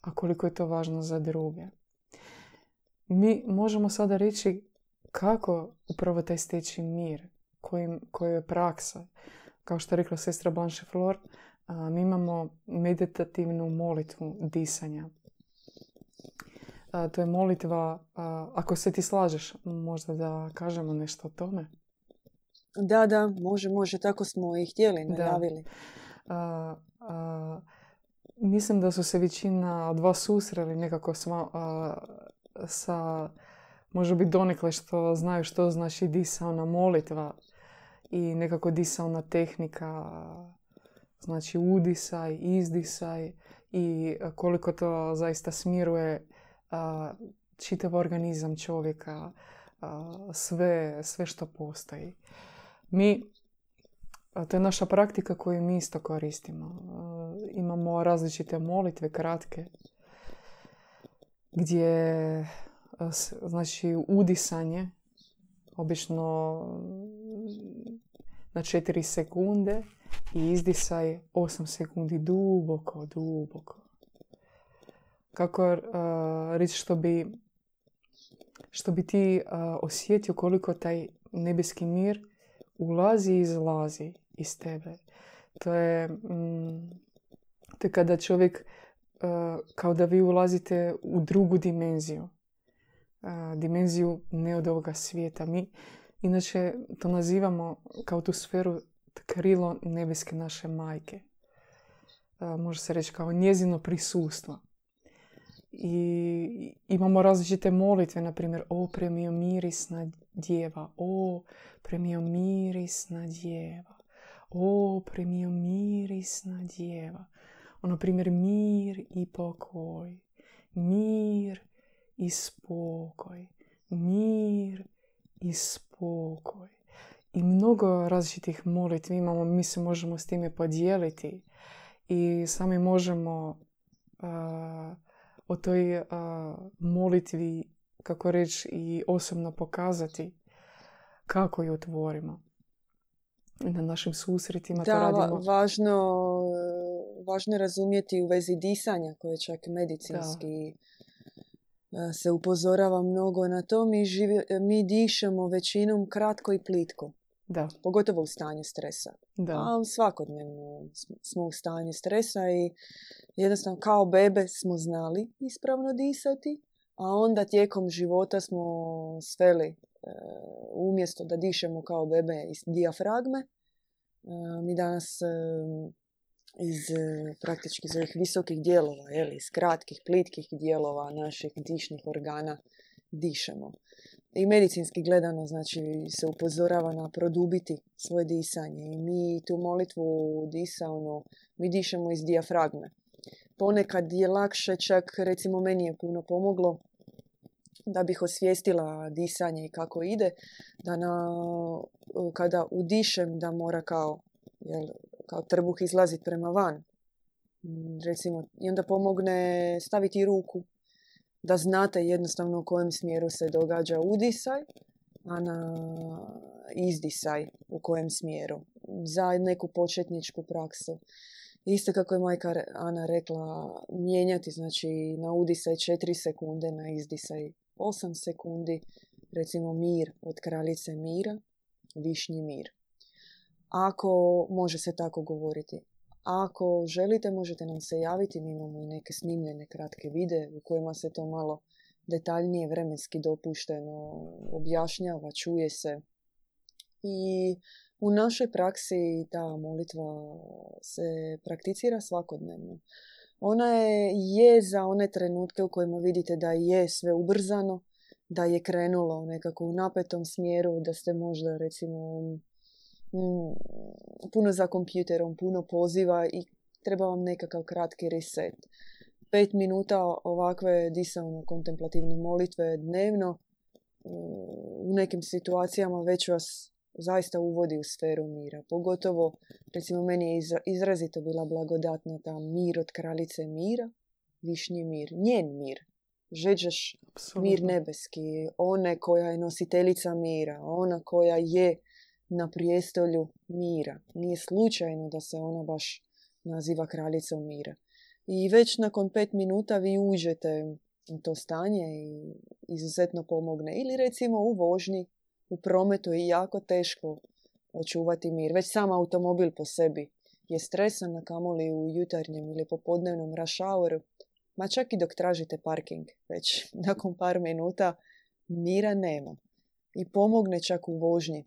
a koliko je to važno za druge. Mi možemo sada reći kako upravo taj steći mir, koji je praksa. Kao što je rekla sestra Blanche Flor, mi imamo meditativnu molitvu disanja. To je molitva, ako se ti slažeš, možda da kažemo nešto o tome. Da, da, može, može, tako smo i htjeli, najavili. mislim da su se većina od vas susreli nekako sa, sa može biti donekle što znaju što znači disaona molitva i nekako disaona tehnika, znači udisaj, izdisaj i koliko to zaista smiruje čitav organizam čovjeka, sve, sve što postoji. Mi, to je naša praktika koju mi isto koristimo. Imamo različite molitve, kratke, gdje znači udisanje, obično na 4 sekunde i izdisaj 8 sekundi duboko, duboko. Kako uh, reći što bi što bi ti uh, osjetio koliko taj nebeski mir ulazi i izlazi iz tebe. To je, mm, to je kada čovjek uh, kao da vi ulazite u drugu dimenziju. dimenziju ne od ovoga svijeta. Mi inače to nazivamo kao tu sferu krilo nebeske naše majke. Može se reći kao njezino prisustvo. I imamo različite molitve, na primjer, o premio mirisna djeva, o premio mirisna djeva, o premio mirisna djeva. Ono, primjer, mir i pokoj, mir i spokoj, mir i spokoj. I mnogo različitih molitvi imamo, mi se možemo s time podijeliti i sami možemo o toj molitvi, kako reći, i osobno pokazati kako ju otvorimo. Na našim susretima da, to radimo. važno, važno je razumjeti u vezi disanja koje čak medicinski se upozorava mnogo na to. Mi, mi dišemo većinom kratko i plitko. Da. Pogotovo u stanju stresa. Da. A svakodnevno smo u stanju stresa i jednostavno kao bebe smo znali ispravno disati, a onda tijekom života smo sveli e, umjesto da dišemo kao bebe iz dijafragme. E, mi danas e, iz praktički iz ovih visokih dijelova, jeli, iz kratkih, plitkih dijelova naših dišnih organa dišemo i medicinski gledano znači se upozorava na produbiti svoje disanje i mi tu molitvu disa ono, mi dišemo iz dijafragme. Ponekad je lakše, čak recimo meni je puno pomoglo da bih osvijestila disanje i kako ide, da na, kada udišem da mora kao, jel, kao trbuh izlaziti prema van. Recimo, i onda pomogne staviti ruku da znate jednostavno u kojem smjeru se događa udisaj, a na izdisaj u kojem smjeru. Za neku početničku praksu. Isto kako je majka Ana rekla, mijenjati znači na udisaj 4 sekunde, na izdisaj 8 sekundi. Recimo mir od kraljice mira, višnji mir. Ako može se tako govoriti, ako želite, možete nam se javiti. Mi imamo i neke snimljene kratke vide u kojima se to malo detaljnije vremenski dopušteno objašnjava, čuje se. I u našoj praksi ta molitva se prakticira svakodnevno. Ona je, je za one trenutke u kojima vidite da je sve ubrzano, da je krenulo nekako u napetom smjeru, da ste možda recimo puno za kompjuterom, puno poziva i treba vam nekakav kratki reset. Pet minuta ovakve disavno kontemplativne molitve dnevno u nekim situacijama već vas zaista uvodi u sferu mira. Pogotovo, recimo, meni je izrazito bila blagodatna ta mir od kraljice mira, višnji mir, njen mir. Žeđeš mir nebeski, one koja je nositeljica mira, ona koja je na prijestolju mira. Nije slučajno da se ona baš naziva kraljicom mira. I već nakon pet minuta vi uđete u to stanje i izuzetno pomogne. Ili recimo u vožnji, u prometu je jako teško očuvati mir. Već sam automobil po sebi je stresan, na kamoli u jutarnjem ili popodnevnom rush ma čak i dok tražite parking. Već nakon par minuta mira nema. I pomogne čak u vožnji.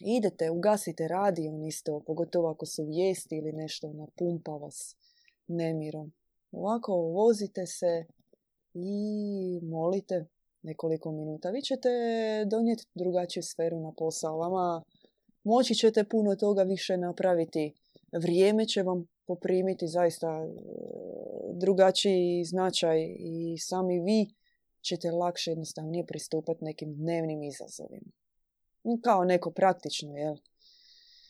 Idete, ugasite radio isto, pogotovo ako su vijesti ili nešto napumpa vas nemirom. Ovako vozite se i molite nekoliko minuta. Vi ćete donijeti drugačiju sferu na posao. Vama moći ćete puno toga više napraviti. Vrijeme će vam poprimiti zaista e, drugačiji značaj i sami vi ćete lakše jednostavnije pristupati nekim dnevnim izazovima. Kao neko praktično, jel?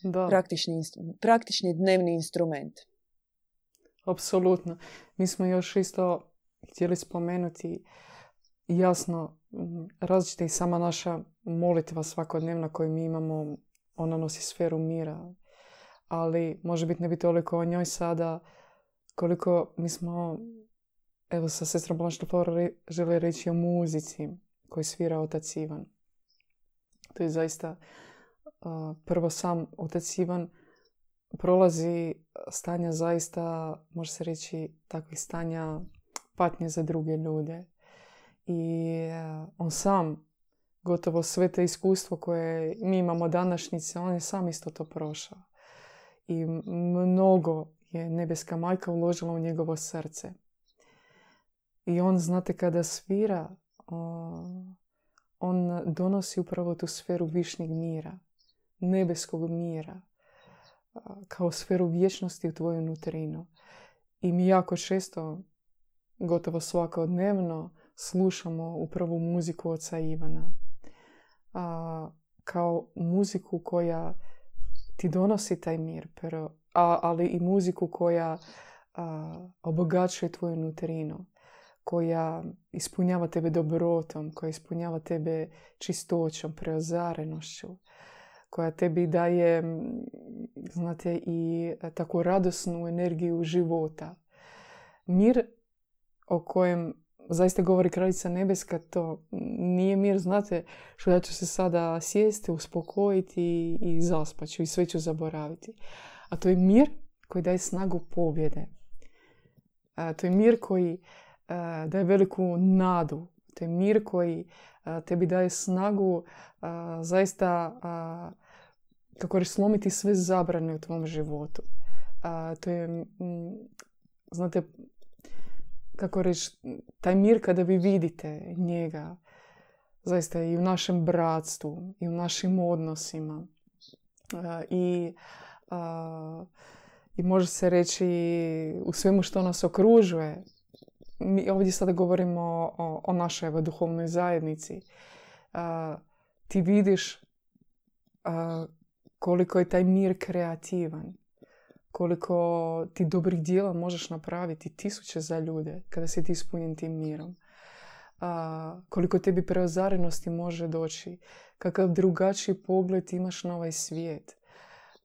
Da. Praktični, praktični dnevni instrument. Apsolutno. Mi smo još isto htjeli spomenuti jasno različita i sama naša molitva svakodnevna koju mi imamo, ona nosi sferu mira. Ali može biti ne bi toliko o njoj sada koliko mi smo evo sa sestrom Blanche Lefort žele reći o muzici koju svira otac Ivan. To je zaista prvo sam otac Ivan prolazi stanja zaista, može se reći, takvih stanja patnje za druge ljude. I e, on sam, gotovo sve te iskustvo koje mi imamo današnjice, on je sam isto to prošao. I mnogo je nebeska majka uložila u njegovo srce. I on, znate, kada svira, on donosi upravo tu sferu višnjeg mira, nebeskog mira, kao sferu vječnosti u tvoju nutrinu. I mi jako često gotovo svakodnevno slušamo upravo muziku oca Ivana. A, kao muziku koja ti donosi taj mir, pero, a, ali i muziku koja a, obogaćuje tvoju nutrinu, koja ispunjava tebe dobrotom, koja ispunjava tebe čistoćom, preozarenošću, koja tebi daje, znate, i takvu radosnu energiju života. Mir o kojem zaista govori kraljica nebeska, to nije mir, znate, što ja ću se sada sjesti, uspokojiti i zaspaću i sve ću zaboraviti. A to je mir koji daje snagu pobjede. to je mir koji daje veliku nadu. To je mir koji tebi daje snagu zaista kako reći slomiti sve zabrane u tvom životu. To je, znate, kako reći, taj mir kada vi vidite njega, zaista i u našem bratstvu, i u našim odnosima. I, i može se reći u svemu što nas okružuje. Mi ovdje sada govorimo o, o našoj evo, duhovnoj zajednici. ti vidiš koliko je taj mir kreativan koliko ti dobrih dijela možeš napraviti tisuće za ljude kada si ti ispunjen tim mirom. A, koliko tebi preozarenosti može doći. Kakav drugačiji pogled imaš na ovaj svijet.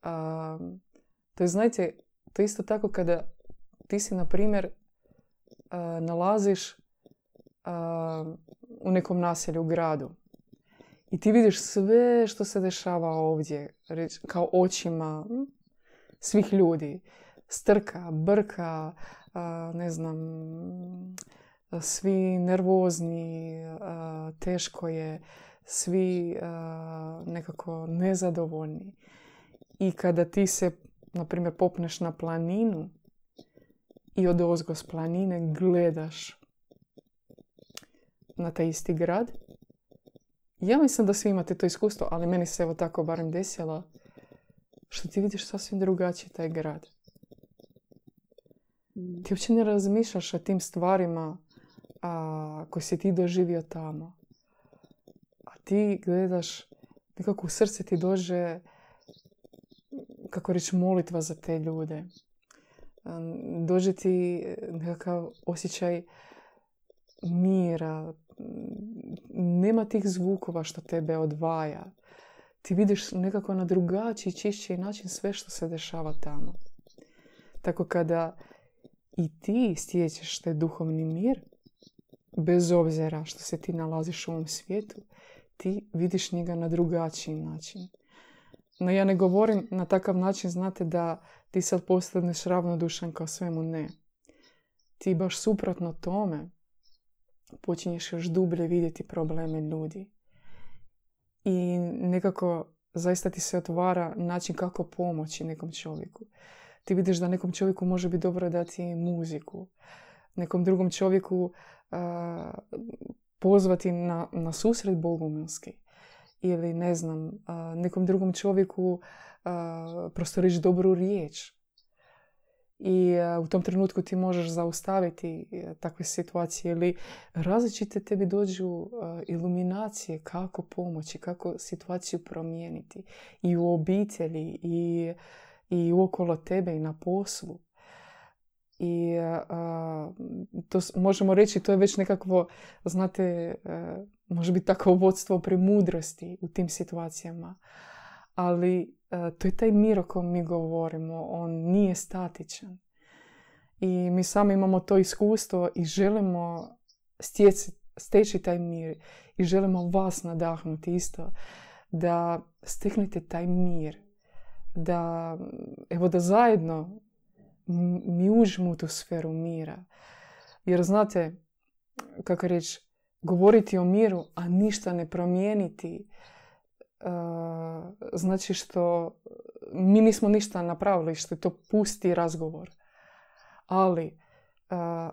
A, to je, znajte, to isto tako kada ti si, na primjer, nalaziš u nekom naselju, u gradu. I ti vidiš sve što se dešava ovdje, kao očima svih ljudi. Strka, brka, ne znam, svi nervozni, teško je, svi nekako nezadovoljni. I kada ti se, na primjer, popneš na planinu i od ozgo s planine gledaš na taj isti grad. Ja mislim da svi imate to iskustvo, ali meni se evo tako barem desilo što ti vidiš sasvim drugačiji taj grad. Mm. Ti uopće ne razmišljaš o tim stvarima a, koje si ti doživio tamo. A ti gledaš, nekako u srce ti dođe, kako reći, molitva za te ljude. Um, Dođe ti nekakav osjećaj mira. Nema tih zvukova što tebe odvaja. Ti vidiš nekako na drugačiji, čišći način sve što se dešava tamo. Tako kada i ti stječeš taj duhovni mir, bez obzira što se ti nalaziš u ovom svijetu, ti vidiš njega na drugačiji način. No ja ne govorim na takav način, znate, da ti sad postaneš ravnodušan kao svemu ne. Ti baš suprotno tome počinješ još dublje vidjeti probleme ljudi. I nekako zaista ti se otvara način kako pomoći nekom čovjeku. Ti vidiš da nekom čovjeku može biti dobro dati muziku. Nekom drugom čovjeku a, pozvati na, na susret bogumilski. Ili ne znam, nekom drugom čovjeku prosto reći dobru riječ. I a, u tom trenutku ti možeš zaustaviti e, takve situacije ili različite tebi dođu a, iluminacije kako pomoći, kako situaciju promijeniti. I u obitelji i, i okolo tebe i na poslu. I to možemo reći, to je već nekakvo, znate, e, može biti takvo vodstvo premudrosti u tim situacijama. Ali e, to je taj mir o kojem mi govorimo, on nije statičan. I mi sami imamo to iskustvo i želimo stjeci, steći taj mir i želimo vas nadahnuti isto da steknete taj mir. Da, evo da zajedno mi uđemo u tu sferu mira. Jer znate, kako reći, govoriti o miru, a ništa ne promijeniti, uh, znači što mi nismo ništa napravili, što je to pusti razgovor. Ali uh,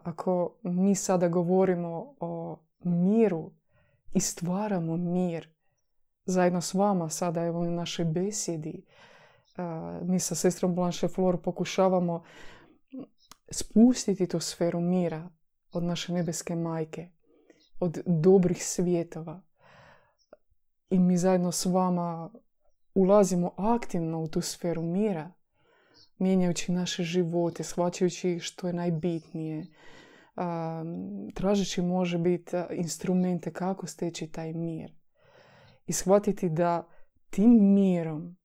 ako mi sada govorimo o miru i stvaramo mir zajedno s vama sada evo u našoj besjedi, uh, mi sa sestrom Blanche Flor pokušavamo spustiti tu sferu mira od naše nebeske majke, od dobrih svjetova. I mi zajedno s vama ulazimo aktivno u tu sferu mira, mijenjajući naše živote, shvaćajući što je najbitnije, tražeći može biti instrumente kako steći taj mir. I shvatiti da tim mirom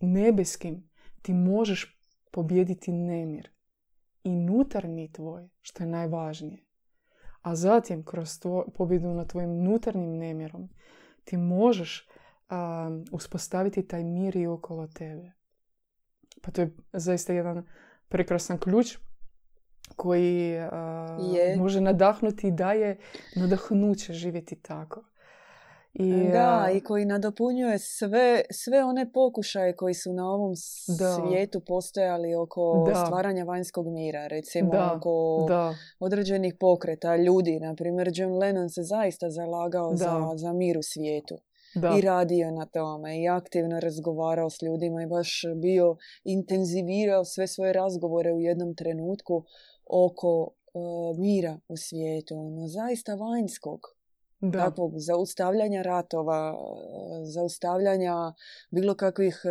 nebeskim ti možeš pobijediti nemir i nutarnji tvoj, što je najvažnije. A zatim, kroz tvoj, pobjedu nad tvojim nutarnjim nemirom, ti možeš a, uspostaviti taj mir i okolo tebe. Pa to je zaista jedan prekrasan ključ koji a, Je. može nadahnuti i daje nadahnuće živjeti tako. I, Da, a, i koji nadopunjuje sve, sve one pokušaje koji su na ovom Da. svijetu postojali oko Da. stvaranja vanjskog mira. Recimo Da, oko da, određenih pokreta ljudi. Na primjer, John Lennon se zaista zalagao Da. za, za mir u svijetu. da. I radio na tome i aktivno razgovarao s ljudima i baš bio intenzivirao sve svoje razgovore u jednom trenutku oko e, mira u svijetu. Ono, zaista vanjskog da. takvog zaustavljanja ratova, zaustavljanja bilo kakvih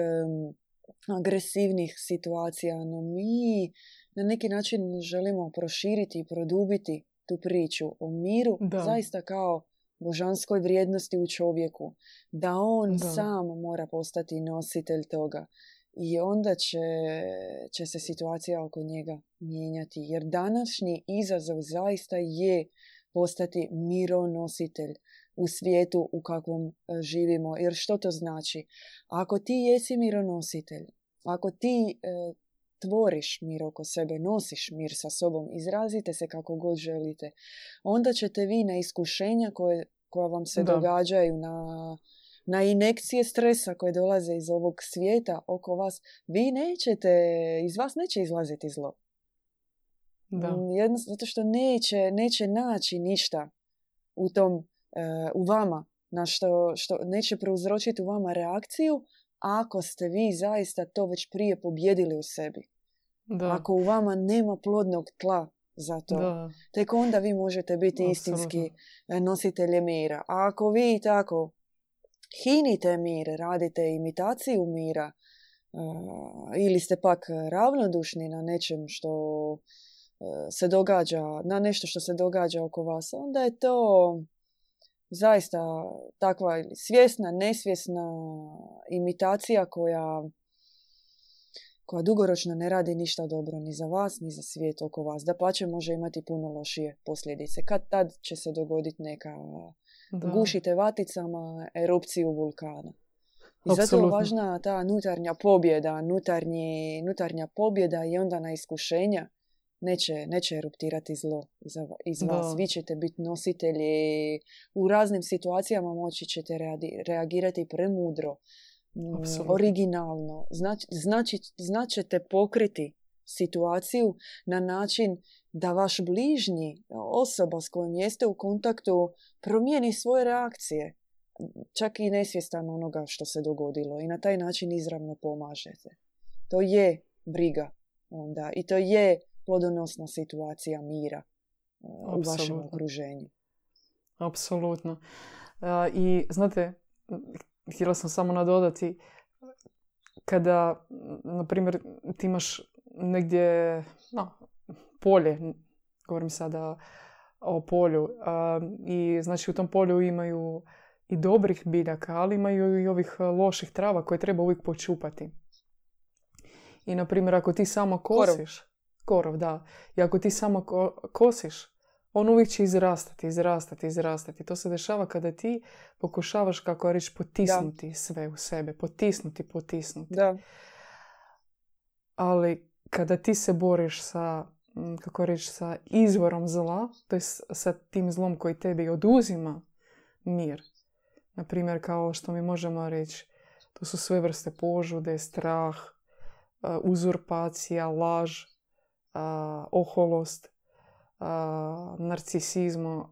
agresivnih situacija. No mi na neki način želimo proširiti i produbiti tu priču o miru Da. zaista kao božanskoj vrijednosti u čovjeku. Da on Da. sam mora postati nositelj toga. I onda će, će se situacija oko njega mijenjati. Jer današnji izazov zaista je postati mironositelj u svijetu u kakvom e, živimo. Jer što to znači? Ako ti jesi mironositelj, ako ti e, tvoriš mir oko sebe, nosiš mir sa sobom, izrazite se kako god želite, onda ćete vi na iskušenja koje, koja vam se Da. događaju, na, na inekcije stresa koje dolaze iz ovog svijeta oko vas, vi nećete, iz vas neće izlaziti zlo. Da. Mm, Jedno, zato što neće, neće naći ništa u tom, e, u vama, na što, što neće prouzročiti u vama reakciju ako ste vi zaista to već prije pobjedili u sebi. Da. Ako u vama nema plodnog tla za to, Da. tek onda vi možete biti Apsolutno. istinski e, nositelje mira. A ako vi tako hinite mir, radite imitaciju mira, e, ili ste pak ravnodušni na nečem što se događa, na nešto što se događa oko vas, onda je to zaista takva svjesna, nesvjesna imitacija koja koja dugoročno ne radi ništa dobro ni za vas, ni za svijet oko vas. Da pače može imati puno lošije posljedice. Kad tad će se dogoditi neka Da. gušite vaticama erupciju vulkana. I zato je važna ta nutarnja pobjeda, nutarnji, nutarnja pobjeda i onda na iskušenja neće, neće eruptirati zlo iz, iz Da. vas. Vi ćete biti nositelji u raznim situacijama moći ćete reagirati premudro, Apsolutno. originalno. Znači, znači, značete pokriti situaciju na način da vaš bližnji, osoba s kojom jeste u kontaktu, promijeni svoje reakcije. Čak i nesvjestan onoga što se dogodilo i na taj način izravno pomažete. To je briga onda i to je plodonosna situacija mira e, u vašem okruženju. Apsolutno. A, I znate, htjela sam samo nadodati, kada, na primjer, ti imaš negdje no, polje, govorim sada o polju, a, i znači u tom polju imaju i dobrih biljaka, ali imaju i ovih loših trava koje treba uvijek počupati. I, na primjer, ako ti samo Korov. kosiš, korov, da, i ako ti samo ko- kosiš, on uvijek će izrastati, izrastati, izrastati. To se dešava kada ti pokušavaš, kako reći, potisnuti sve u sebe. Potisnuti, potisnuti. Da, Ali kada ti se boriš sa, kako reći, sa izvorom zla, to je sa tim zlom koji tebi oduzima mir. Na primjer, kao što mi možemo reći, to su sve vrste požude, strah, a, uzurpacija, laž, a, oholost, a,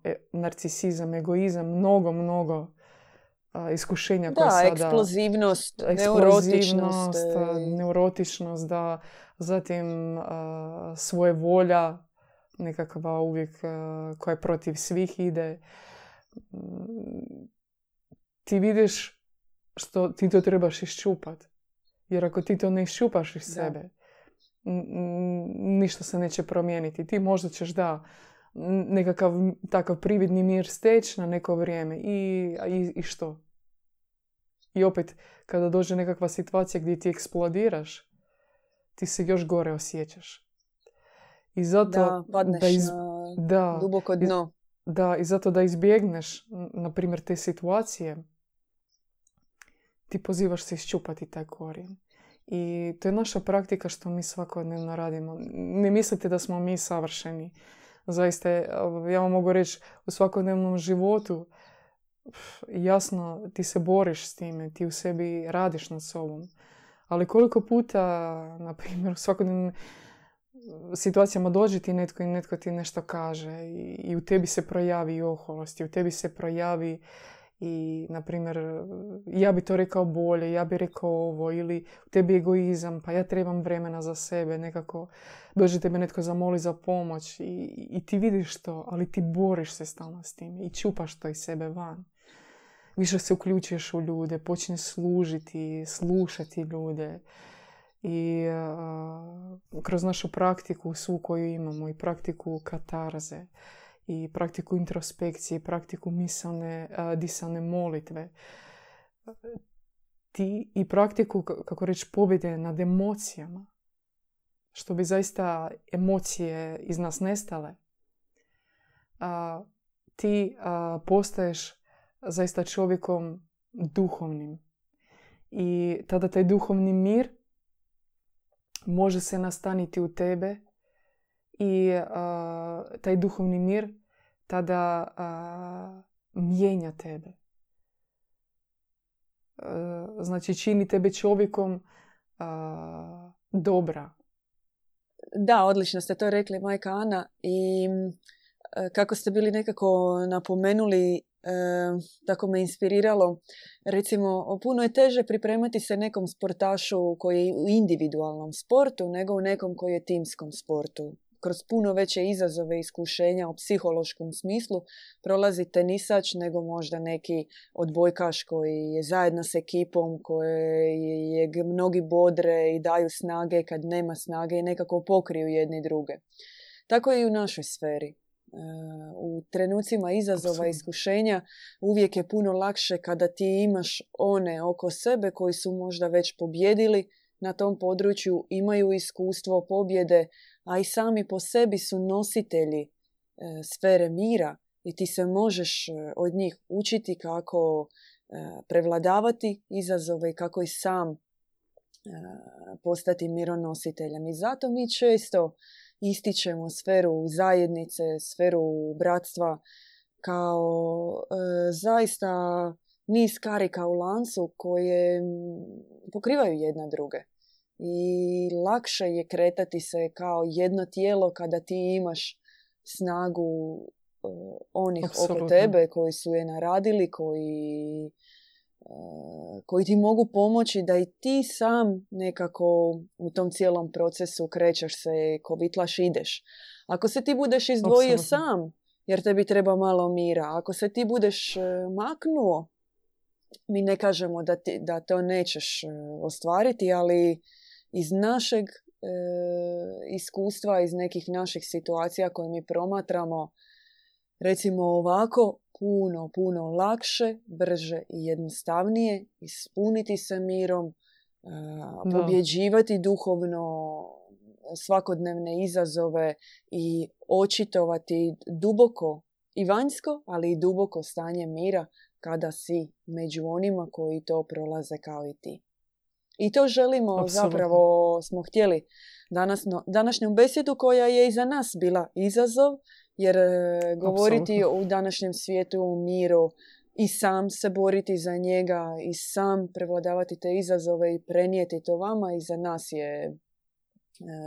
e, narcisizam, egoizam, mnogo, mnogo a, iskušenja da sada... eksplozivnost, neurotičnost. Eksplozivnost, a, e, neurotičnost, da, zatim svoje volja, nekakva uvijek koja protiv svih ide. Ti vidiš što ti to trebaš iščupat. Jer ako ti to ne iščupaš iz sebe, ništa se neće promijeniti. Ti možda ćeš da nekakav takav prividni mir steć na neko vrijeme i, i, i što? I opet, kada dođe nekakva situacija gdje ti eksplodiraš, ti se još gore osjećaš. I zato da, padneš da iz- na da, duboko dno. da, i zato da izbjegneš, na primjer, te situacije, ti pozivaš se iščupati taj korijen. I to je naša praktika što mi svakodnevno radimo. Ne mislite da smo mi savršeni. Zaista, ja vam mogu reći, u svakodnevnom životu jasno ti se boriš s time, ti u sebi radiš nad sobom. Ali koliko puta, [laughs] na primjer, u svakodnevnim situacijama dođe ti netko i netko ti nešto kaže i, i u tebi se projavi oholost i u tebi se projavi i, na primjer, ja bi to rekao bolje, ja bi rekao ovo ili tebi egoizam, pa ja trebam vremena za sebe, nekako dođe tebe netko zamoli za pomoć i, i ti vidiš to, ali ti boriš se stalno s tim i čupaš to iz sebe van. Više se uključuješ u ljude, počneš služiti, slušati ljude i a, kroz našu praktiku svu koju imamo i praktiku katarze i praktiku introspekcije praktiku misalne, a, disalne molitve. Ti i praktiku, kako reći, pobjede nad emocijama što bi zaista emocije iz nas nestale a, ti a, postaješ zaista čovjekom duhovnim. I tada taj duhovni mir može se nastaniti u tebe i a, taj duhovni mir tada a, mijenja tebe. Znači čini tebe čovjekom dobra. da, odlično ste to rekli, majka Ana. I e, kako ste bili nekako napomenuli, e, tako me inspiriralo. Recimo, puno je teže pripremati se nekom sportašu koji je u individualnom sportu nego u nekom koji je timskom sportu kroz puno veće izazove i iskušenja u psihološkom smislu prolazi tenisač nego možda neki odbojkaš koji je zajedno s ekipom, koje je mnogi bodre i daju snage kad nema snage i nekako pokriju jedni druge. Tako je i u našoj sferi. E, u trenucima izazova i iskušenja uvijek je puno lakše kada ti imaš one oko sebe koji su možda već pobjedili na tom području, imaju iskustvo pobjede, a i sami po sebi su nositelji e, sfere mira i ti se možeš e, od njih učiti kako e, prevladavati izazove i kako i sam postati mironositeljem. I zato mi često ističemo sferu zajednice, sferu bratstva kao zaista niz karika u lancu koje pokrivaju jedna druge i lakše je kretati se kao jedno tijelo kada ti imaš snagu uh, onih oko tebe koji su je naradili, koji, uh, koji ti mogu pomoći da i ti sam nekako u tom cijelom procesu krećeš se, kovitlaš, ideš. Ako se ti budeš izdvojio sam, jer tebi treba malo mira, ako se ti budeš uh, maknuo, mi ne kažemo da, ti, da to nećeš ostvariti, ali iz našeg e, iskustva, iz nekih naših situacija koje mi promatramo, recimo ovako, puno, puno lakše, brže i jednostavnije ispuniti se mirom, e, pobjeđivati duhovno svakodnevne izazove i očitovati duboko i vanjsko, ali i duboko stanje mira kada si među onima koji to prolaze kao i ti. I to želimo, Absolutno. zapravo smo htjeli danasno, današnju besjedu koja je i za nas bila izazov, jer e, govoriti u današnjem svijetu u miru i sam se boriti za njega i sam prevladavati te izazove i prenijeti to vama i za nas je e,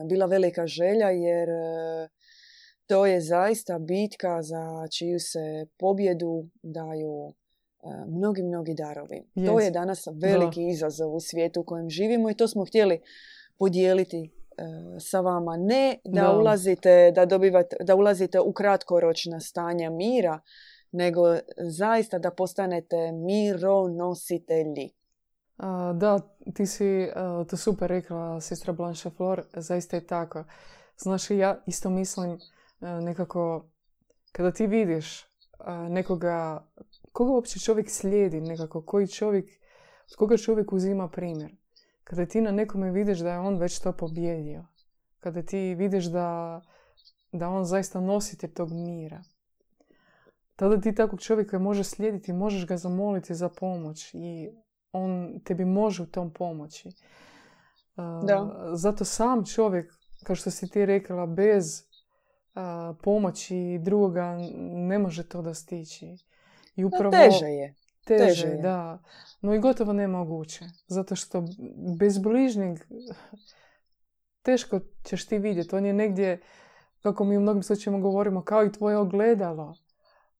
bila velika želja jer e, to je zaista bitka za čiju se pobjedu daju mnogi, mnogi darovi. To je danas veliki izazov u svijetu u kojem živimo i to smo htjeli podijeliti e, sa vama. Ne da, ulazite, da, dobivate, da ulazite u kratkoročna stanja mira, nego zaista da postanete mironositelji. da, ti si to super rekla, sestra Blanche Flor, zaista je tako. Znaš, ja isto mislim nekako, kada ti vidiš nekoga koga uopće čovjek slijedi nekako, koji čovjek, od koga čovjek uzima primjer. Kada ti na nekome vidiš da je on već to pobjedio, kada ti vidiš da, da on zaista nositelj tog mira, tada ti takvog čovjeka može slijediti, možeš ga zamoliti za pomoć i on tebi može u tom pomoći. Da. Zato sam čovjek, kao što si ti rekla, bez pomoći drugoga ne može to da stići. I upravo... teže je. Teže, teže je. da. No i gotovo nemoguće. Zato što bez bližnjeg teško ćeš ti vidjeti. On je negdje, kako mi u mnogim slučajima govorimo, kao i tvoje ogledalo.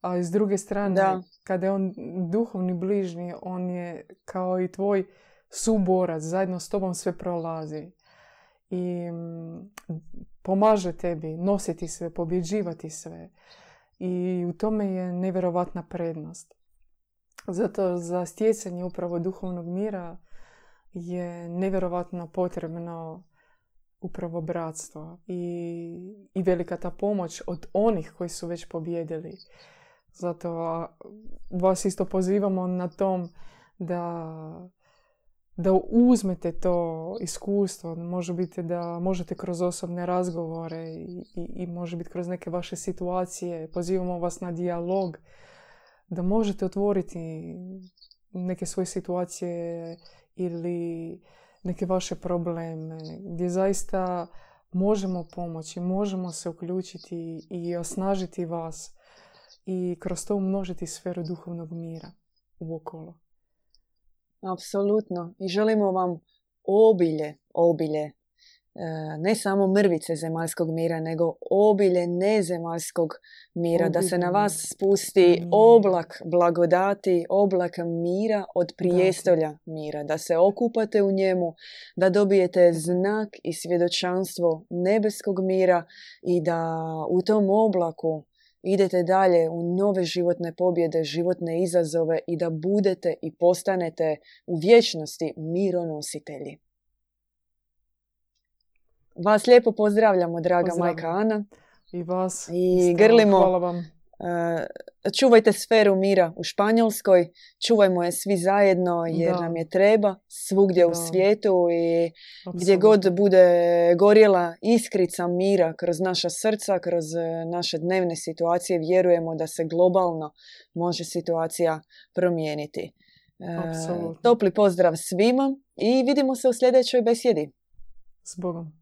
A s druge strane, da. kada je on duhovni bližnji, on je kao i tvoj suborac, zajedno s tobom sve prolazi. I mm, pomaže tebi nositi sve, pobjeđivati sve i u tome je nevjerovatna prednost. Zato za stjecanje upravo duhovnog mira je nevjerovatno potrebno upravo bratstvo i, i velika ta pomoć od onih koji su već pobjedili. Zato vas isto pozivamo na tom da da uzmete to iskustvo, može biti da možete kroz osobne razgovore i, i, i može biti kroz neke vaše situacije, pozivamo vas na dijalog, da možete otvoriti neke svoje situacije ili neke vaše probleme, gdje zaista možemo pomoći, možemo se uključiti i osnažiti vas i kroz to umnožiti sferu duhovnog mira u okolo. Apsolutno. I želimo vam obilje, obilje ne samo mrvice zemaljskog mira, nego obilje nezemaljskog mira, da se na vas spusti oblak blagodati, oblak mira od prijestolja mira, da se okupate u njemu, da dobijete znak i svjedočanstvo nebeskog mira i da u tom oblaku idete dalje u nove životne pobjede, životne izazove i da budete i postanete u vječnosti mironositelji. Vas lijepo pozdravljamo, draga majka Ana. I vas. I grlimo. Hvala vam. Čuvajte sferu mira u Španjolskoj, čuvajmo je svi zajedno jer nam je treba svugdje u svijetu i gdje god bude gorjela iskrica mira kroz naša srca, kroz e, naše dnevne situacije, vjerujemo da se globalno može situacija promijeniti. Apsolutno. Topli pozdrav svima i vidimo se u sljedećoj besjedi. S Bogom.